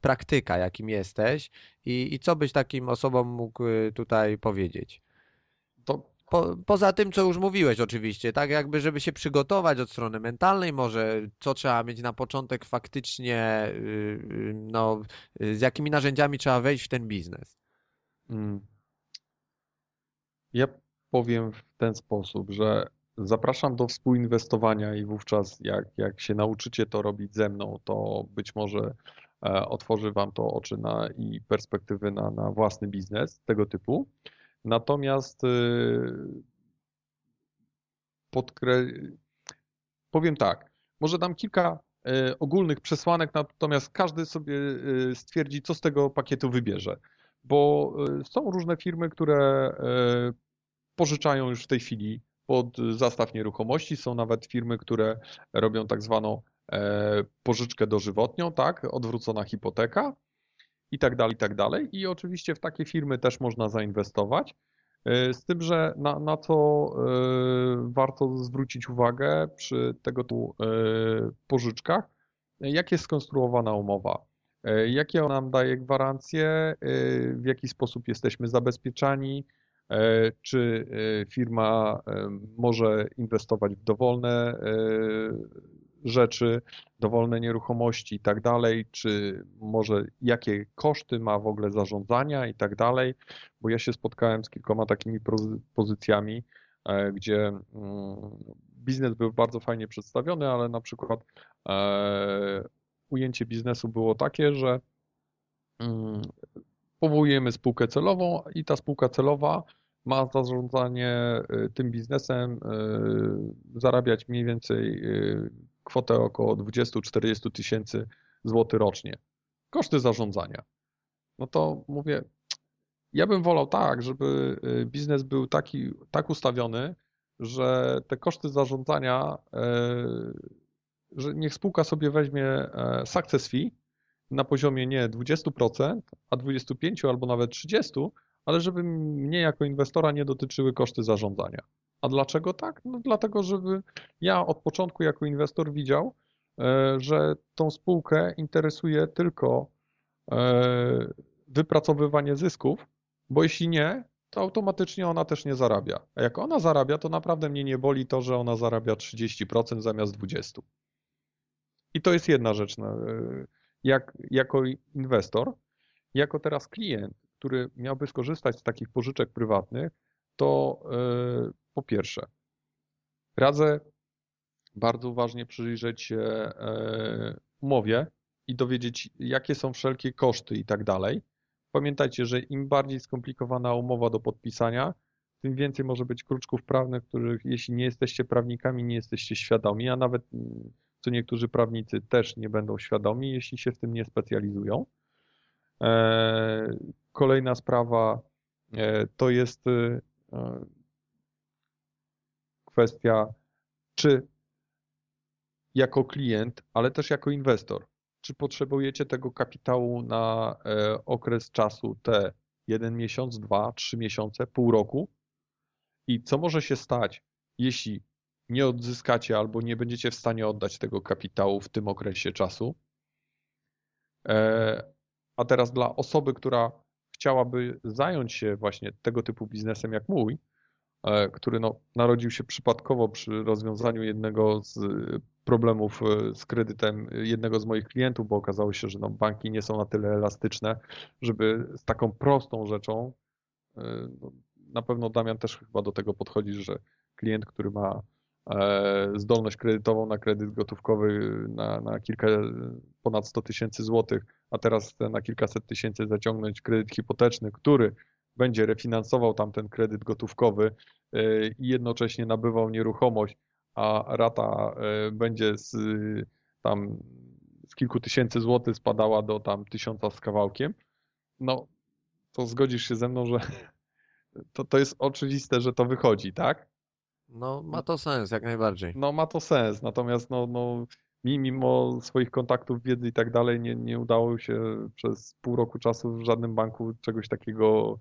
praktyka, jakim jesteś i, i co byś takim osobom mógł tutaj powiedzieć? Po, poza tym, co już mówiłeś oczywiście, tak jakby, żeby się przygotować od strony mentalnej, może co trzeba mieć na początek faktycznie, yy, no, yy, z jakimi narzędziami trzeba wejść w ten biznes? Hmm. Ja powiem w ten sposób, że zapraszam do współinwestowania i wówczas jak, jak się nauczycie to robić ze mną, to być może e, otworzy Wam to oczy na, i perspektywy na, na własny biznes tego typu. Natomiast y, podkre... powiem tak, może dam kilka y, ogólnych przesłanek, natomiast każdy sobie y, stwierdzi, co z tego pakietu wybierze. Bo są różne firmy, które pożyczają już w tej chwili pod zastaw nieruchomości. Są nawet firmy, które robią tak zwaną e, pożyczkę dożywotnią, tak, odwrócona hipoteka i tak dalej, i tak dalej. I oczywiście w takie firmy też można zainwestować. E, z tym, że na, na co e, warto zwrócić uwagę przy tego typu e, pożyczkach, jak jest skonstruowana umowa, jakie ona nam daje gwarancje, w jaki sposób jesteśmy zabezpieczani, czy firma może inwestować w dowolne rzeczy, dowolne nieruchomości i tak dalej, czy może jakie koszty ma w ogóle zarządzania i tak dalej, bo ja się spotkałem z kilkoma takimi pozycjami, e, gdzie mm, biznes był bardzo fajnie przedstawiony, ale na przykład e, ujęcie biznesu było takie, że mm, powołujemy spółkę celową i ta spółka celowa ma zarządzanie y, tym biznesem, zarabiać mniej więcej kwotę około 20-40 tysięcy złotych rocznie. Koszty zarządzania. No to mówię, ja bym wolał tak, żeby biznes był taki, tak ustawiony, że te koszty zarządzania, że niech spółka sobie weźmie e, success fee na poziomie nie 20%, a 25 albo nawet 30%, ale żeby mnie jako inwestora nie dotyczyły koszty zarządzania. A dlaczego tak? No dlatego, żeby ja od początku jako inwestor widział, e, że tą spółkę interesuje tylko e, wypracowywanie zysków, bo jeśli nie, to automatycznie ona też nie zarabia. A jak ona zarabia, to naprawdę mnie nie boli to, że ona zarabia 30% zamiast 20%. I to jest jedna rzecz. No, e, jak, jako inwestor, jako teraz klient, który miałby skorzystać z takich pożyczek prywatnych, to po pierwsze, radzę bardzo uważnie przyjrzeć się e, umowie i dowiedzieć, jakie są wszelkie koszty i tak dalej. Pamiętajcie, że im bardziej skomplikowana umowa do podpisania, tym więcej może być kruczków prawnych, których jeśli nie jesteście prawnikami, nie jesteście świadomi, a nawet co niektórzy prawnicy też nie będą świadomi, jeśli się w tym nie specjalizują. E, kolejna sprawa e, to jest kwestia, czy jako klient, ale też jako inwestor, czy potrzebujecie tego kapitału na okres czasu T jeden miesiąc, dwa, trzy miesiące, pół roku i co może się stać, jeśli nie odzyskacie albo nie będziecie w stanie oddać tego kapitału w tym okresie czasu. A teraz dla osoby, która chciałaby zająć się właśnie tego typu biznesem jak mój, e, który no, narodził się przypadkowo przy rozwiązaniu jednego z problemów e, z kredytem jednego z moich klientów, bo okazało się, że no, banki nie są na tyle elastyczne, żeby z taką prostą rzeczą, e, no, na pewno Damian też chyba do tego podchodzi, że klient, który ma zdolność kredytową na kredyt gotówkowy na, na kilka, ponad 100 tysięcy złotych, a teraz na kilkaset tysięcy zaciągnąć kredyt hipoteczny, który będzie refinansował tamten kredyt gotówkowy e, i jednocześnie nabywał nieruchomość, a rata e, będzie z tam z kilku tysięcy złotych spadała do tam tysiąca z kawałkiem, no to zgodzisz się ze mną, że to, to jest oczywiste, że to wychodzi, tak? No ma to sens, jak najbardziej. No ma to sens, natomiast no, no mi mimo swoich kontaktów, wiedzy i tak dalej nie, nie udało się przez pół roku czasu w żadnym banku czegoś takiego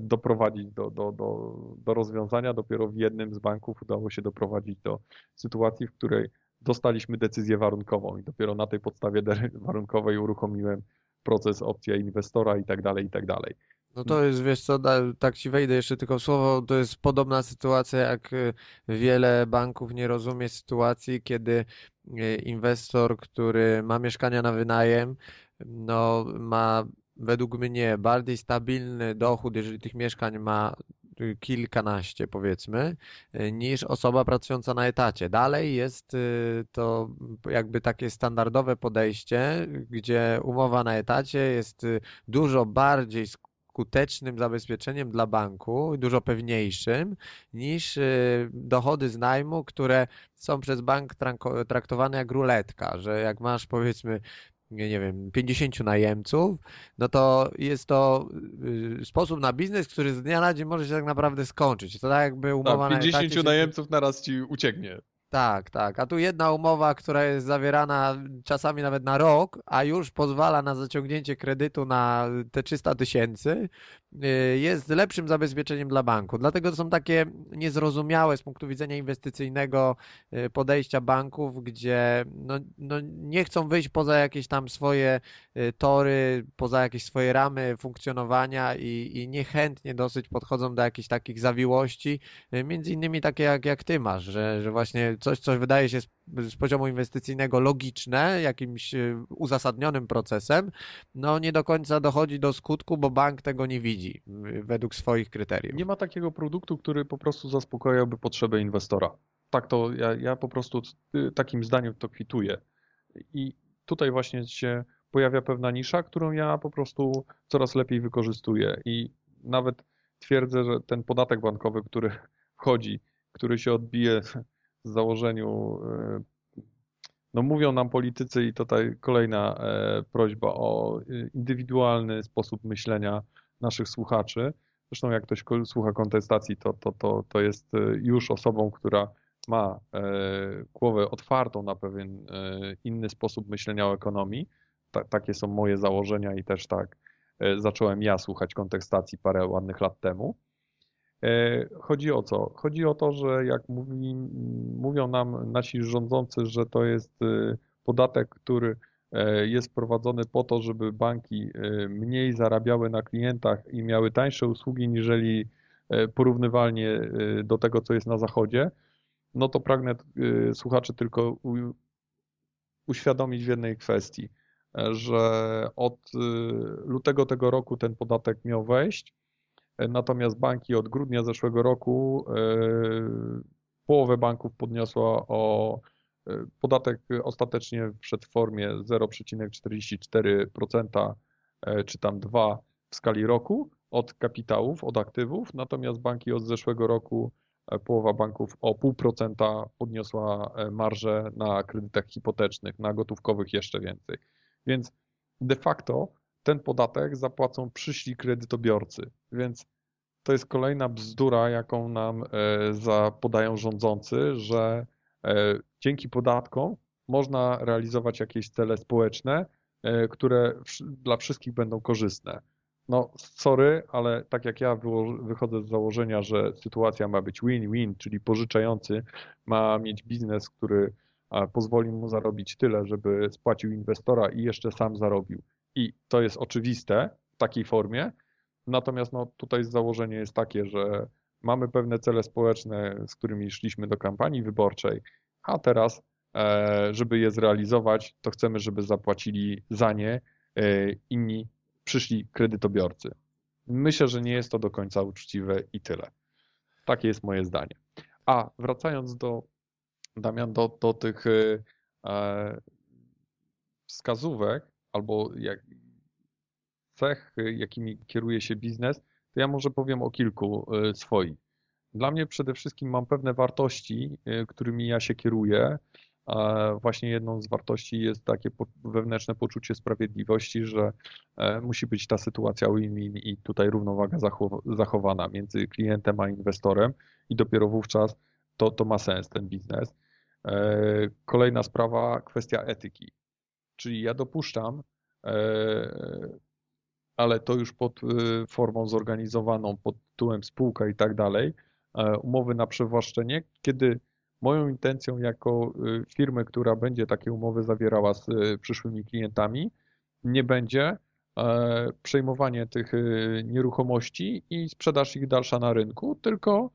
doprowadzić do, do, do, do rozwiązania. Dopiero w jednym z banków udało się doprowadzić do sytuacji, w której dostaliśmy decyzję warunkową i dopiero na tej podstawie warunkowej uruchomiłem proces opcja inwestora i tak dalej, i tak dalej. No to jest, wiesz co, tak ci wejdę jeszcze tylko w słowo, to jest podobna sytuacja, jak y, wiele banków nie rozumie sytuacji, kiedy y, inwestor, który ma mieszkania na wynajem, no ma według mnie bardziej stabilny dochód, jeżeli tych mieszkań ma y, kilkanaście powiedzmy, niż osoba pracująca na etacie. Dalej jest to jakby takie standardowe podejście, gdzie umowa na etacie jest dużo bardziej skutecznym zabezpieczeniem dla banku, dużo pewniejszym niż y, dochody z najmu, które są przez bank traktowane jak ruletka, że jak masz powiedzmy nie wiem, 50 najemców, no to jest to y, sposób na biznes, który z dnia na dzień może się tak naprawdę skończyć. To tak jakby umowa tak, 50 na etacie najemców naraz ci ucieknie. Tak, tak. A tu jedna umowa, która jest zawierana czasami nawet na rok, a już pozwala na zaciągnięcie kredytu na te 300 tysięcy, y, jest lepszym zabezpieczeniem dla banku. Dlatego to są takie niezrozumiałe z punktu widzenia inwestycyjnego y, podejścia banków, gdzie no, no nie chcą wyjść poza jakieś tam swoje tory, poza jakieś swoje ramy funkcjonowania i, i niechętnie dosyć podchodzą do jakichś takich zawiłości, między innymi takie jak, jak ty masz, że, że właśnie coś, co wydaje się z, z poziomu inwestycyjnego logiczne, jakimś y, uzasadnionym procesem, no nie do końca dochodzi do skutku, bo bank tego nie widzi y, według swoich kryteriów. Nie ma takiego produktu, który po prostu zaspokajałby potrzeby inwestora. Tak to ja, ja po prostu y, takim zdaniem to kwituję. I tutaj właśnie się pojawia pewna nisza, którą ja po prostu coraz lepiej wykorzystuję i nawet twierdzę, że ten podatek bankowy, który wchodzi, który się odbije z założeniu, e, no mówią nam politycy i tutaj kolejna e, prośba o e, indywidualny sposób myślenia naszych słuchaczy. Zresztą jak ktoś słucha kontestacji, to, to, to, to jest już osobą, która ma głowę otwartą na pewien inny sposób myślenia o ekonomii. Ta, takie są moje założenia i też tak zacząłem ja słuchać kontestacji parę ładnych lat temu. E, chodzi o co? Chodzi o to, że jak mówi, mówią nam nasi rządzący, że to jest e, podatek, który e, jest wprowadzony po to, żeby banki mniej zarabiały na klientach i miały tańsze usługi niżeli porównywalnie do tego, co jest na zachodzie, no to pragnę słuchaczy tylko uświadomić w jednej kwestii, że od lutego tego roku ten podatek miał wejść, Natomiast banki od grudnia zeszłego roku e, połowę banków podniosła o e, podatek ostatecznie w formie 0,44% e, czy tam 2 w skali roku od kapitałów, od aktywów, natomiast banki od zeszłego roku połowa banków o 0,5% podniosła marżę na kredytach hipotecznych, na gotówkowych jeszcze więcej. Więc de facto ten podatek zapłacą przyszli kredytobiorcy. Więc to jest kolejna bzdura, jaką nam e, podają rządzący, że e, dzięki podatkom można realizować jakieś cele społeczne, e, które dla wszystkich będą korzystne. No, sorry, ale tak jak ja wychodzę z założenia, że sytuacja ma być win-win, czyli pożyczający ma mieć biznes, który pozwoli mu zarobić tyle, żeby spłacił inwestora i jeszcze sam zarobił i to jest oczywiste w takiej formie. Natomiast no, tutaj założenie jest takie, że mamy pewne cele społeczne, z którymi szliśmy do kampanii wyborczej, a teraz, e, żeby je zrealizować, to chcemy, żeby zapłacili za nie e, inni przyszli kredytobiorcy. Myślę, że nie jest to do końca uczciwe i tyle. Takie jest moje zdanie. A wracając do, Damian, do, do tych e, wskazówek, albo jak cech, jakimi kieruje się biznes, to ja może powiem o kilku e, swoich. Dla mnie przede wszystkim mam pewne wartości, e, którymi ja się kieruję. Właśnie jedną z wartości jest takie wewnętrzne poczucie sprawiedliwości, że e, musi być ta sytuacja win-win i tutaj równowaga zachowana między klientem a inwestorem i dopiero wówczas to, to ma sens ten biznes. Kolejna sprawa, kwestia etyki. Czyli ja dopuszczam, e, ale to już pod e, formą zorganizowaną, pod tytułem spółka i tak dalej, e, umowy na przewłaszczenie, kiedy moją intencją jako firmy, która będzie takie umowy zawierała z przyszłymi klientami, nie będzie przejmowanie tych nieruchomości i sprzedaż ich dalsza na rynku, tylko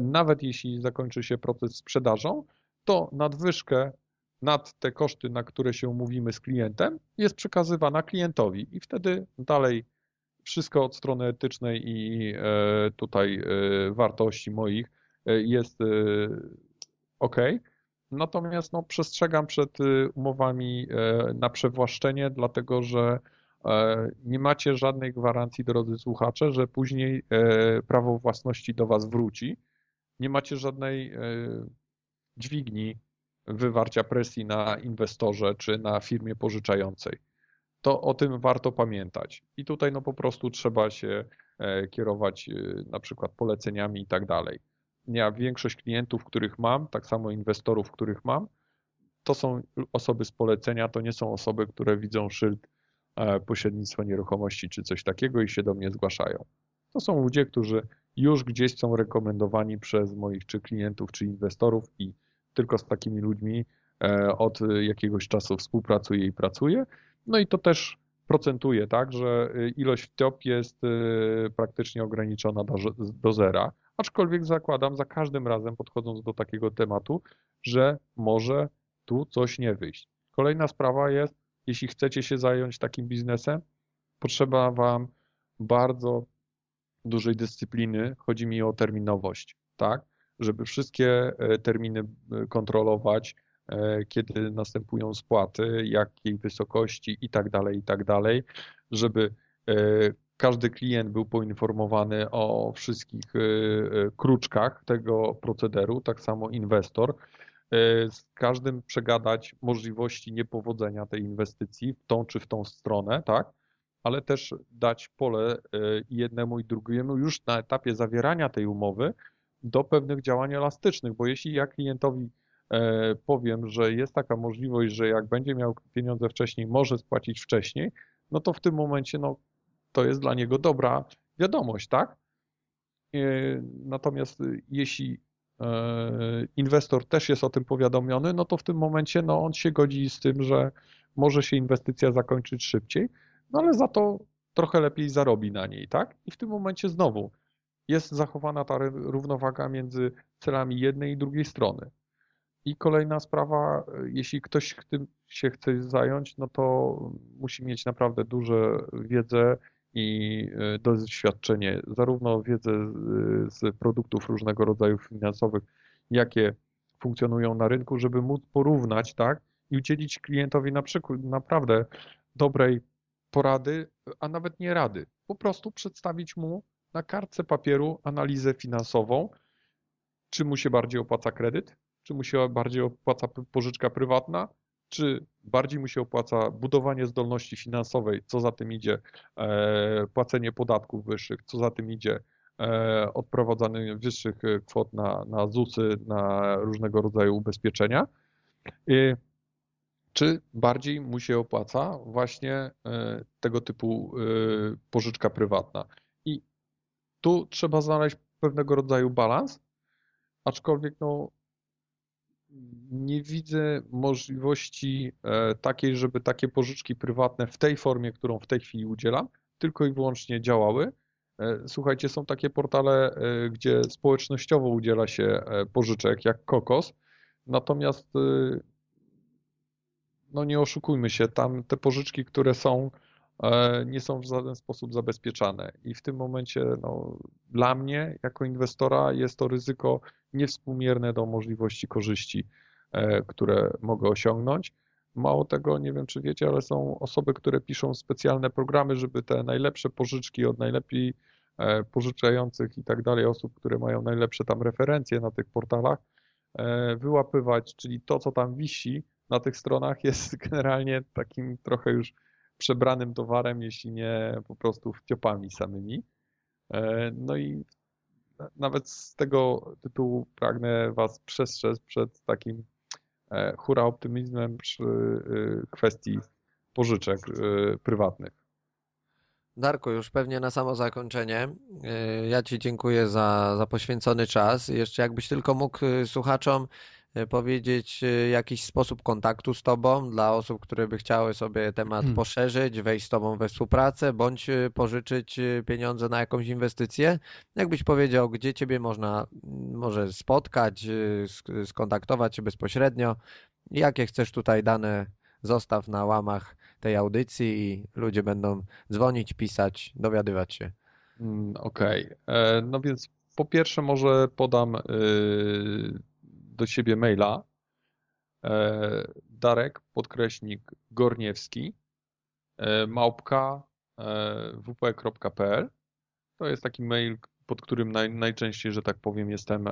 nawet jeśli zakończy się proces sprzedażą, to nadwyżkę nad te koszty, na które się umówimy z klientem, jest przekazywana klientowi i wtedy dalej wszystko od strony etycznej i e, tutaj e, wartości moich e, jest ok. Natomiast no, przestrzegam przed umowami na przewłaszczenie, dlatego że nie macie żadnej gwarancji, drodzy słuchacze, że później prawo własności do Was wróci. Nie macie żadnej dźwigni wywarcia presji na inwestorze czy na firmie pożyczającej. To o tym warto pamiętać. I tutaj no po prostu trzeba się e, kierować e, na przykład poleceniami i tak dalej. ja większość klientów, których mam, tak samo inwestorów, których mam, to są osoby z polecenia, to nie są osoby, które widzą szyld e, pośrednictwo nieruchomości czy coś takiego i się do mnie zgłaszają. To są ludzie, którzy już gdzieś są rekomendowani przez moich czy klientów, czy inwestorów i tylko z takimi ludźmi e, od jakiegoś czasu współpracuję i pracuję. No i to też procentuje, tak, że ilość wtop jest e, praktycznie ograniczona do, do zera, aczkolwiek zakładam za każdym razem podchodząc do takiego tematu, że może tu coś nie wyjść. Kolejna sprawa jest, jeśli chcecie się zająć takim biznesem, potrzeba Wam bardzo dużej dyscypliny. Chodzi mi o terminowość, tak? Żeby wszystkie e, terminy e, kontrolować, e, kiedy następują spłaty, jakiej wysokości i tak dalej, i tak dalej, żeby każdy klient był poinformowany o wszystkich kruczkach tego procederu, tak samo inwestor. Z każdym przegadać możliwości niepowodzenia tej inwestycji w tą czy w tą stronę, tak? ale też dać pole jednemu i drugiemu już na etapie zawierania tej umowy do pewnych działań elastycznych, bo jeśli ja klientowi e, powiem, że jest taka możliwość, że jak będzie miał pieniądze wcześniej, może spłacić wcześniej, no to w tym momencie no, to jest dla niego dobra wiadomość, tak? E, natomiast jeśli inwestor też jest o tym powiadomiony, no to w tym momencie no, on się godzi z tym, że może się inwestycja zakończyć szybciej, no ale za to trochę lepiej zarobi na niej, tak? I w tym momencie znowu jest zachowana ta równowaga między celami jednej i drugiej strony. I kolejna sprawa, jeśli ktoś tym się chce zająć, no to musi mieć naprawdę duże wiedzę i e, doświadczenie, zarówno wiedzę z produktów różnego rodzaju finansowych, jakie funkcjonują na rynku, żeby móc porównać, tak, i udzielić klientowi na przykład naprawdę dobrej porady, a nawet nie rady. Po prostu przedstawić mu na kartce papieru analizę finansową, czy mu się bardziej opłaca kredyt, czy mu się bardziej opłaca pożyczka prywatna, czy bardziej mu się opłaca budowanie zdolności finansowej, co za tym idzie e, płacenie podatków wyższych, co za tym idzie e, odprowadzanie wyższych kwot na, na ZUSy, na różnego rodzaju ubezpieczenia. E, czy bardziej mu się opłaca właśnie e, tego typu e, pożyczka prywatna. Tu trzeba znaleźć pewnego rodzaju balans, aczkolwiek no, nie widzę możliwości e, takiej, żeby takie pożyczki prywatne w tej formie, którą w tej chwili udzielam, tylko i wyłącznie działały. Słuchajcie, są takie portale, gdzie społecznościowo udziela się pożyczek, jak Kokos, natomiast no nie oszukujmy się, tam te pożyczki, które są, e, nie są w żaden sposób zabezpieczane. I w tym momencie no, dla mnie, jako inwestora, jest to ryzyko niewspółmierne do możliwości korzyści, e, które mogę osiągnąć. Mało tego, nie wiem czy wiecie, ale są osoby, które piszą specjalne programy, żeby te najlepsze pożyczki od najlepiej e, pożyczających i tak dalej osób, które mają najlepsze tam referencje na tych portalach, wyłapywać, czyli to, co tam wisi, na tych stronach jest generalnie takim trochę już przebranym towarem, jeśli nie po prostu wciopami samymi. E, no i nawet z tego tytułu pragnę Was przestrzec przed takim e, hura optymizmem przy e, kwestii pożyczek prywatnych. Darku, już pewnie na samo zakończenie. Ja Ci dziękuję za, za poświęcony czas. Jeszcze jakbyś tylko mógł słuchaczom E, powiedzieć e, jakiś sposób kontaktu z Tobą dla osób, które by chciały sobie temat hmm. poszerzyć, wejść z Tobą we współpracę, bądź e, pożyczyć pieniądze na jakąś inwestycję? Jakbyś powiedział, gdzie Ciebie można może spotkać, skontaktować się bezpośrednio? Jakie chcesz tutaj dane zostaw na łamach tej audycji i ludzie będą dzwonić, pisać, dowiadywać się. Mm, okej, okay. no więc po pierwsze może podam do siebie maila. E, darek podkreśnik gorniewski e, małpka e, wp.pl to jest taki mail, pod którym naj, najczęściej, że tak powiem, jestem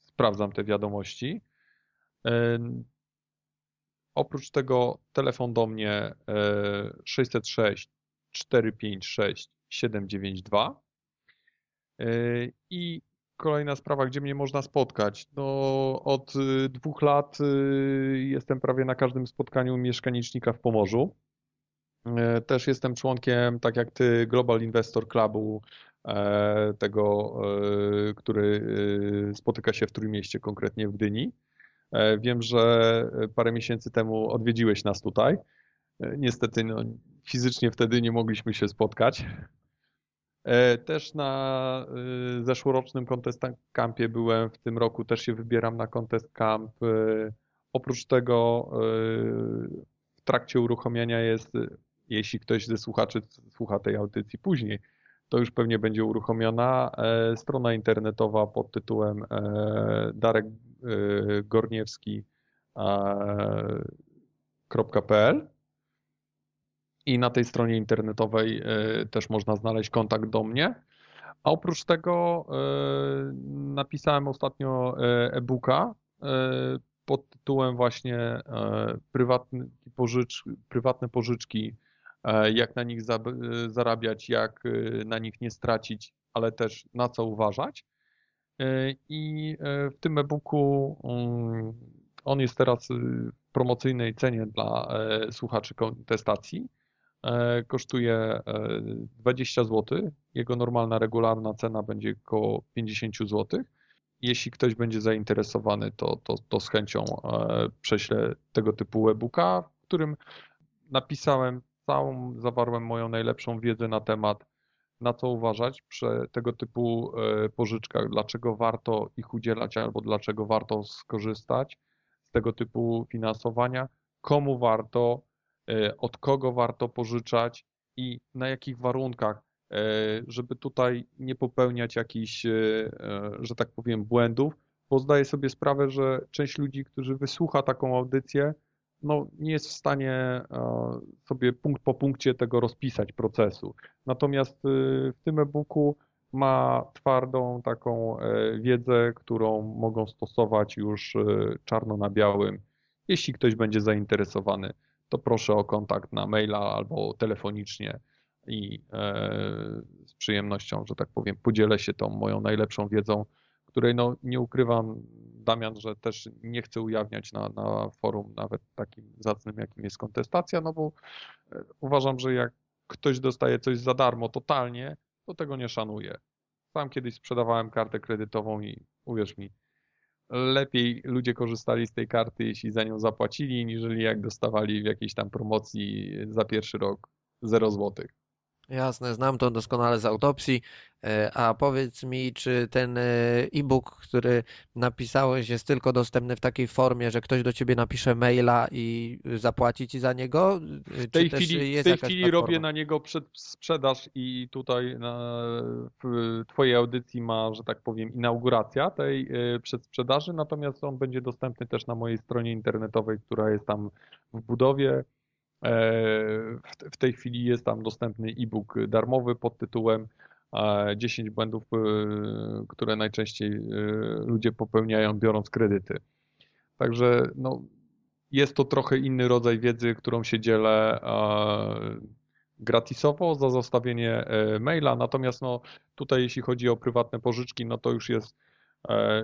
sprawdzam te wiadomości. Oprócz tego telefon do mnie 606 456 792 I kolejna sprawa, gdzie mnie można spotkać. No, od dwóch lat jestem prawie na każdym spotkaniu mieszkanicznika w Pomorzu. Też jestem członkiem, tak jak ty, Global Investor Clubu, tego, który spotyka się w Trójmieście, konkretnie w Gdyni. Wiem, że parę miesięcy temu odwiedziłeś nas tutaj. Niestety no, fizycznie wtedy nie mogliśmy się spotkać. Też na zeszłorocznym Contest Campie byłem, w tym roku też się wybieram na Contest Camp. Oprócz tego w trakcie uruchomienia jest, jeśli ktoś ze słuchaczy słucha tej audycji później, to już pewnie będzie uruchomiona strona internetowa pod tytułem Darek Gorniewski.pl i na tej stronie internetowej też można znaleźć kontakt do mnie. A oprócz tego napisałem ostatnio e-booka pod tytułem właśnie prywatne, pożycz, prywatne pożyczki, jak na nich zarabiać, jak na nich nie stracić, ale też na co uważać. I w tym e-booku mm, on jest teraz w promocyjnej cenie dla słuchaczy kontestacji. Kosztuje 20 zł. Jego normalna, regularna cena będzie około 50 zł. Jeśli ktoś będzie zainteresowany, to, to, to z chęcią prześlę tego typu e-booka, w którym napisałem całą, zawarłem moją najlepszą wiedzę na temat na co uważać przy tego typu pożyczkach, dlaczego warto ich udzielać albo dlaczego warto skorzystać z tego typu finansowania, komu warto, od kogo warto pożyczać i na jakich warunkach, żeby tutaj nie popełniać jakichś, że tak powiem, błędów, bo zdaję sobie sprawę, że część ludzi, którzy wysłucha taką audycję, no, nie jest w stanie sobie punkt po punkcie tego rozpisać procesu. Natomiast w tym e-booku ma twardą taką wiedzę, którą mogą stosować już czarno na białym. Jeśli ktoś będzie zainteresowany, to proszę o kontakt na maila albo telefonicznie i z przyjemnością, że tak powiem, podzielę się tą moją najlepszą wiedzą, której no, nie ukrywam, Damian, że też nie chcę ujawniać na, na forum nawet takim zacnym, jakim jest kontestacja, no bo uważam, że jak ktoś dostaje coś za darmo totalnie, to tego nie szanuje. Sam kiedyś sprzedawałem kartę kredytową i uwierz mi, lepiej ludzie korzystali z tej karty, jeśli za nią zapłacili, niżeli jak dostawali w jakiejś tam promocji za pierwszy rok 0 złotych. Jasne, znam to doskonale z autopsji. A powiedz mi, czy ten e-book, który napisałeś, jest tylko dostępny w takiej formie, że ktoś do ciebie napisze maila i zapłaci ci za niego? W tej chwili, w tej chwili robię na niego sprzedaż i tutaj na, w Twojej audycji ma, że tak powiem, inauguracja tej przedsprzedaży, natomiast on będzie dostępny też na mojej stronie internetowej, która jest tam w budowie. W tej chwili jest tam dostępny e-book darmowy pod tytułem 10 błędów, które najczęściej ludzie popełniają biorąc kredyty. Także no, jest to trochę inny rodzaj wiedzy, którą się dzielę gratisowo za zostawienie maila. Natomiast no, tutaj jeśli chodzi o prywatne pożyczki, no to już jest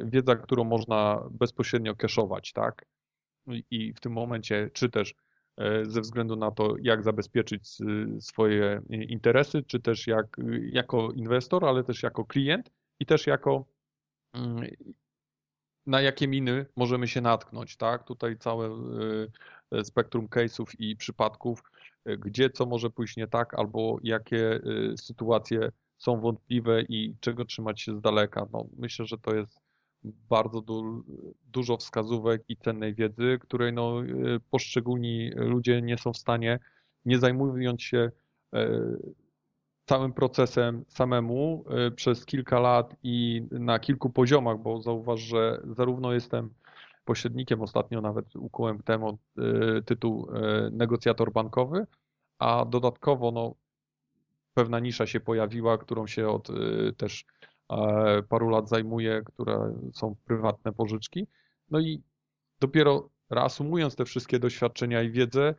wiedza, którą można bezpośrednio cashować, tak? I w tym momencie, czy też ze względu na to, jak zabezpieczyć swoje interesy, czy też jak, jako inwestor, ale też jako klient i też jako na jakie miny możemy się natknąć, tak? Tutaj całe spektrum case'ów i przypadków, gdzie co może pójść nie tak, albo jakie sytuacje są wątpliwe i czego trzymać się z daleka. No, myślę, że to jest bardzo du dużo wskazówek i cennej wiedzy, której no, poszczególni ludzie nie są w stanie, nie zajmując się całym procesem samemu przez kilka lat i na kilku poziomach, bo zauważ, że zarówno jestem pośrednikiem, ostatnio nawet ukułem temat, tytuł negocjator bankowy, a dodatkowo no, pewna nisza się pojawiła, którą się od też paru lat zajmuję, które są prywatne pożyczki. No i dopiero reasumując te wszystkie doświadczenia i wiedzę,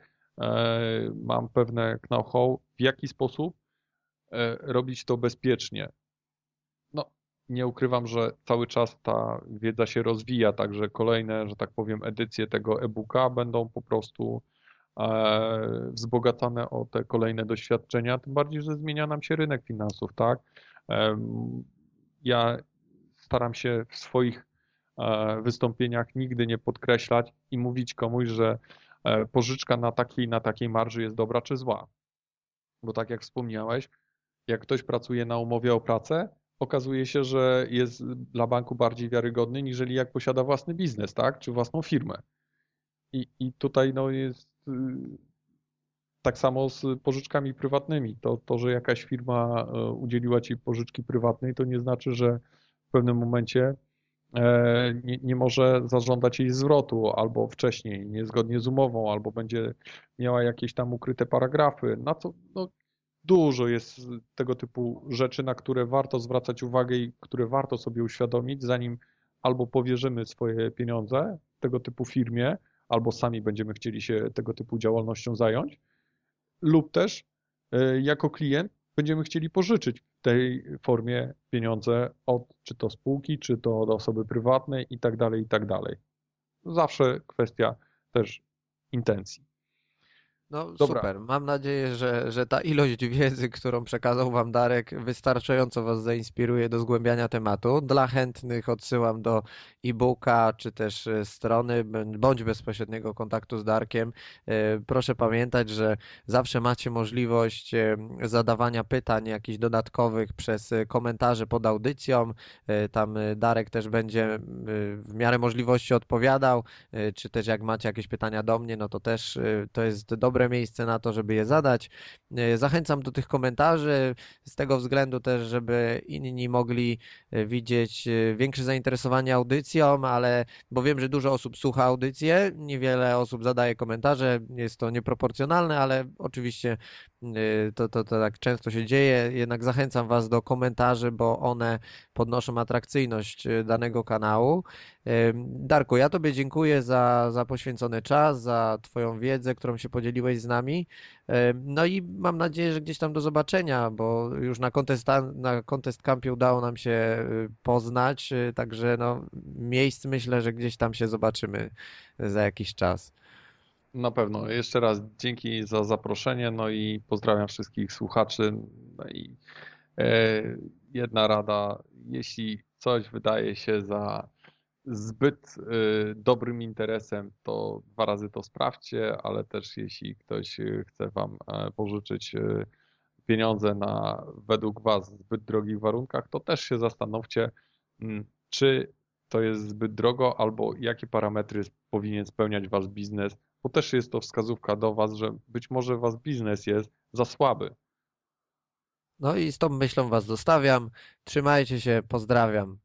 mam pewne know-how, w jaki sposób robić to bezpiecznie. No, nie ukrywam, że cały czas ta wiedza się rozwija, także kolejne, że tak powiem, edycje tego e-booka będą po prostu e, wzbogacane o te kolejne doświadczenia, tym bardziej, że zmienia nam się rynek finansów, tak? Ja staram się w swoich e, wystąpieniach nigdy nie podkreślać i mówić komuś, że e, pożyczka na takiej na takiej marży jest dobra czy zła. Bo tak jak wspomniałeś, jak ktoś pracuje na umowie o pracę, okazuje się, że jest dla banku bardziej wiarygodny, niżeli jak posiada własny biznes, tak? Czy własną firmę. I, i tutaj no, jest y, tak samo z pożyczkami prywatnymi. To, to, że jakaś firma e, udzieliła ci pożyczki prywatnej, to nie znaczy, że w pewnym momencie e, nie, nie może zażądać jej zwrotu albo wcześniej, niezgodnie z umową, albo będzie miała jakieś tam ukryte paragrafy. Na co no, dużo jest tego typu rzeczy, na które warto zwracać uwagę i które warto sobie uświadomić, zanim albo powierzymy swoje pieniądze tego typu firmie, albo sami będziemy chcieli się tego typu działalnością zająć, lub też e, jako klient będziemy chcieli pożyczyć w tej formie pieniądze od czy to spółki, czy to od osoby prywatnej i tak dalej, i tak dalej. Zawsze kwestia też intencji. No Dobra. super. Mam nadzieję, że, że ta ilość wiedzy, którą przekazał Wam Darek, wystarczająco Was zainspiruje do zgłębiania tematu. Dla chętnych odsyłam do e-booka czy też e, strony bądź bezpośredniego kontaktu z Darkiem. E, proszę pamiętać, że zawsze macie możliwość e, zadawania pytań jakichś dodatkowych przez komentarze pod audycją. Tam Darek też będzie w miarę możliwości odpowiadał, czy też jak macie jakieś pytania do mnie, no to też to jest dobre dobre miejsce na to, żeby je zadać. E, zachęcam do tych komentarzy z tego względu też, żeby inni mogli e, widzieć e, większe zainteresowanie audycją, ale bo wiem, że dużo osób słucha audycję, niewiele osób zadaje komentarze, jest to nieproporcjonalne, ale oczywiście to, to, to tak często się dzieje. Jednak zachęcam Was do komentarzy, bo one podnoszą atrakcyjność danego kanału. Darku, ja Tobie dziękuję za, za poświęcony czas, za Twoją wiedzę, którą się podzieliłeś z nami. No i mam nadzieję, że gdzieś tam do zobaczenia, bo już na Contest, na contest Campie udało nam się y, poznać, y, także no, miejsc myślę, że gdzieś tam się zobaczymy za jakiś czas. Na pewno. Jeszcze raz dzięki za zaproszenie, no i pozdrawiam wszystkich słuchaczy. No i e, jedna rada, jeśli coś wydaje się za zbyt y, dobrym interesem, to dwa razy to sprawdźcie, ale też jeśli ktoś chce Wam e, pożyczyć y, pieniądze na według Was zbyt drogich warunkach, to też się zastanówcie, mm, czy to jest zbyt drogo, albo jakie parametry powinien spełniać Wasz biznes, bo też jest to wskazówka do Was, że być może Wasz biznes jest za słaby. No i z tą myślą Was zostawiam. Trzymajcie się, pozdrawiam.